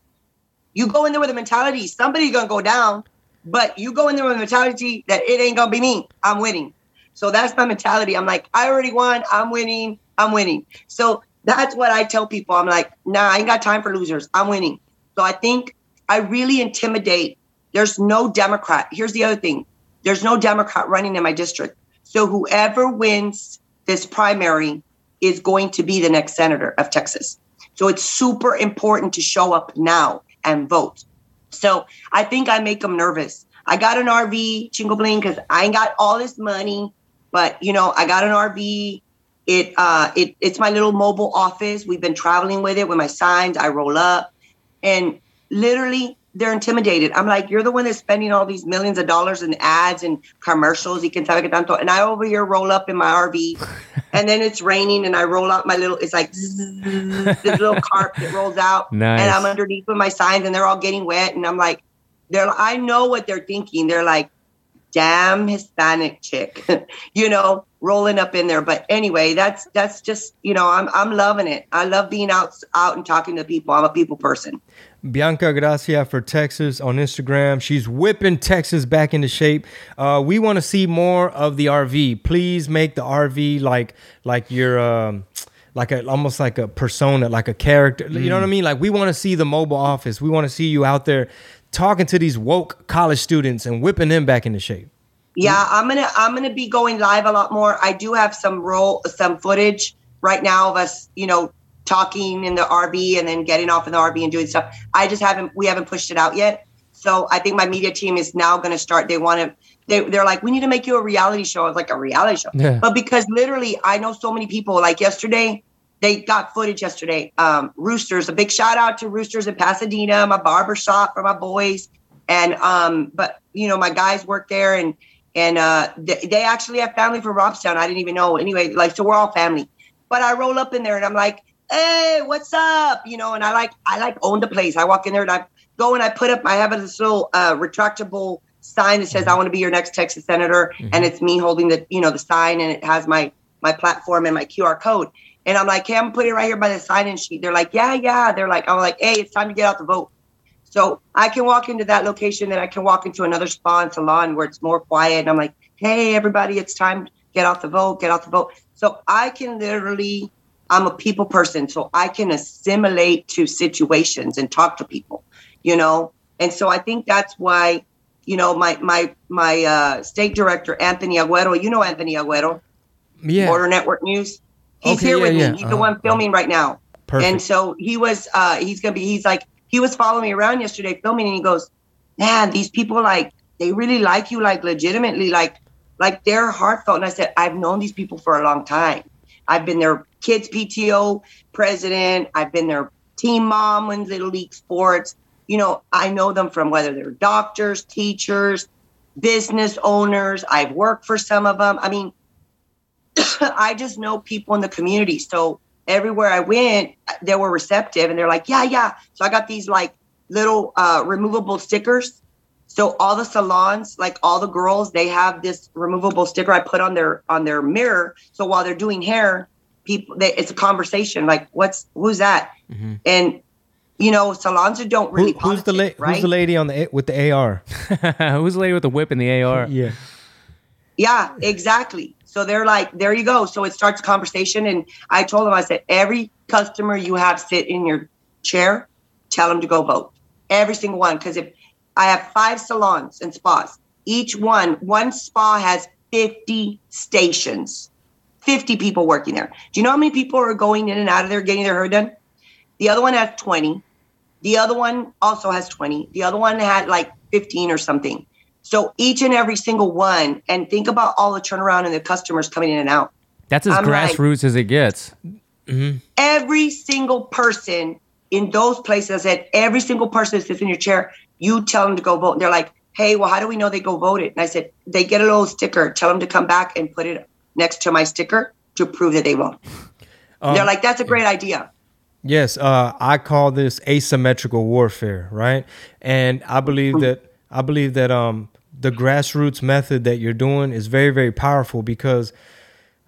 You go in there with a mentality, somebody's gonna go down, but you go in there with a mentality that it ain't gonna be me. I'm winning. So that's my mentality. I'm like, I already won. I'm winning. I'm winning. So that's what I tell people. I'm like, nah, I ain't got time for losers. I'm winning. So I think I really intimidate. There's no Democrat. Here's the other thing. There's no Democrat running in my district. So whoever wins this primary is going to be the next senator of Texas. So it's super important to show up now and vote. So I think I make them nervous. I got an RV, Chingo Bling, because I ain't got all this money, but you know, I got an RV. It uh it it's my little mobile office. We've been traveling with it with my signs. I roll up and literally they're intimidated. I'm like, you're the one that's spending all these millions of dollars in ads and commercials. You can sabe que tanto. And I over here roll up in my RV, [LAUGHS] and then it's raining, and I roll out my little. It's like this little [LAUGHS] cart that rolls out, Nice. and I'm underneath with my signs, and they're all getting wet, and I'm like, they're. I know what they're thinking. They're like, damn Hispanic chick, [LAUGHS] you know, rolling up in there. But anyway, that's that's just you know, I'm I'm loving it. I love being out out and talking to people. I'm a people person. Bianca Gracia for Texas on Instagram. She's whipping Texas back into shape. Uh, we want to see more of the RV. Please make the RV like like your um, like a almost like a persona, like a character. You know what I mean? Like we want to see the mobile office. We want to see you out there talking to these woke college students and whipping them back into shape. Yeah, I'm gonna I'm gonna be going live a lot more. I do have some roll some footage right now of us, you know, talking in the RV and then getting off in the RV and doing stuff. I just haven't we haven't pushed it out yet. So I think my media team is now gonna start. They want to they they're like, we need to make you a reality show. I was like a reality show. Yeah. But because literally I know so many people, like yesterday, they got footage yesterday. Um, Roosters, a big shout out to Roosters in Pasadena, my barber shop for my boys. And um, but you know, my guys work there and and uh, they, they actually have family from Robstown. I didn't even know. Anyway, like so we're all family. But I roll up in there and I'm like, hey, what's up? You know, and I like I like own the place. I walk in there and I go and I put up. I have this little uh, retractable sign that says I want to be your next Texas senator, and it's me holding the you know the sign, and it has my my platform and my QR code. And I'm like, hey, I'm putting it right here by the sign-in sheet. They're like, yeah, yeah. They're like, I'm like, hey, it's time to get out the vote. So I can walk into that location, then I can walk into another spa and salon where it's more quiet. And I'm like, hey, everybody, it's time to get out the vote, get out the vote. So I can literally, I'm a people person, so I can assimilate to situations and talk to people, you know. And so I think that's why, you know, my my my uh, state director Anthony Agüero, you know Anthony Agüero, Yeah. Border Network News. He's Okay, here yeah, with yeah. me. He's the Uh-huh. one filming right now. Perfect. And so he was uh he's gonna be he's like he was following me around yesterday filming and he goes, Man, these people like they really like you like legitimately, like like they're heartfelt. And I said, I've known these people for a long time. I've been their kids PTO president, I've been their team mom in little league sports. You know, I know them from whether they're doctors, teachers, business owners. I've worked for some of them. I mean, [COUGHS] I just know people in the community. So everywhere I went, they were receptive and they're like, yeah, yeah. So I got these like little uh, removable stickers. So all the salons, like all the girls, they have this removable sticker I put on their on their mirror. So while they're doing hair, people, they, it's a conversation. Like, what's who's that? And you know, salons don't really. Who, who's the la- right? Who's the lady on the with the AR? [LAUGHS] Who's the lady with the whip and the AR? Yeah. Yeah, exactly. So they're like, there you go. So it starts a conversation. And I told them, I said, every customer you have sit in your chair, tell them to go vote. Every single one. Because if I have five salons and spas, each one, one spa has 50 stations, 50 people working there. Do you know how many people are going in and out of there getting their hair done? The other one has 20. The other one also has 20. The other one had like 15 or something. So each and every single one, and think about all the turnaround and the customers coming in and out. That's as I'm like- grassroots as it gets. Every single person in those places, I said, every single person that sits in your chair, you tell them to go vote. And they're like, hey, well, how do we know they go vote it? And I said, they get a little sticker. Tell them to come back and put it next to my sticker to prove that they vote. [LAUGHS] Um, they're like, that's a great idea. Yes, uh, I call this asymmetrical warfare, right? And I believe that I believe that um, the grassroots method that you're doing is very, very powerful because,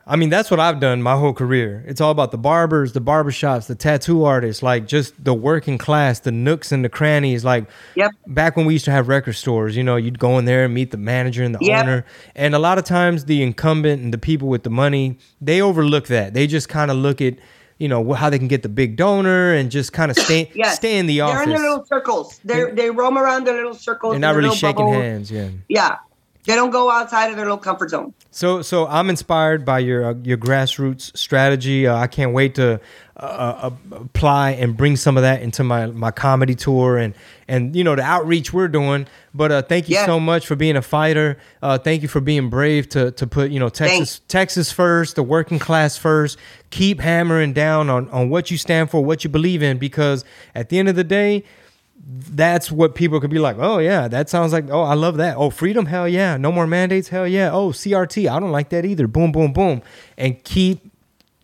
I mean, that's what I've done my whole career. It's all about the barbers, the barbershops, the tattoo artists, like just the working class, the nooks and the crannies. Like Yep. back when we used to have record stores, you know, you'd go in there and meet the manager and the Yep. owner. And a lot of times the incumbent and the people with the money, they overlook that. They just kind of look at, you know, how they can get the big donor and just kind of stay [CLEARS THROAT] Yes. stay in the office. They're in their little circles. They they roam around their little circles. They're not really shaking bubble. hands, yeah. Yeah. They don't go outside of their little comfort zone. So, so I'm inspired by your uh, your grassroots strategy. Uh, I can't wait to uh, uh, apply and bring some of that into my my comedy tour and and you know the outreach we're doing. But uh, thank you Yeah. so much for being a fighter. Uh, thank you for being brave to to put you know Texas Texas first, the working class first. Keep hammering down on on what you stand for, what you believe in, because at the end of the day that's what people could be like, oh yeah, that sounds like, oh, I love that. Oh, freedom, hell yeah. No more mandates, hell yeah. Oh, CRT, I don't like that either. Boom, boom, boom. And keep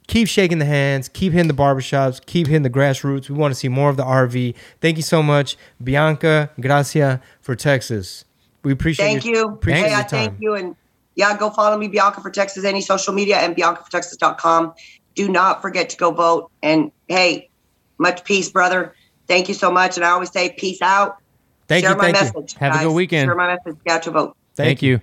keep shaking the hands, keep hitting the barbershops, keep hitting the grassroots. We want to see more of the RV. Thank you so much, Bianca Gracia for Texas. We appreciate Thank your, you. Appreciate Hey, your I time. thank you. And yeah, go follow me, Bianca for Texas, any social media and bianca for biancafortexas.com. Do not forget to go vote. And hey, much peace, brother. Thank you so much. And I always say peace out. Thank Share you, my thank you. message. Have a good weekend. Share my message. Get out to vote. Thank you.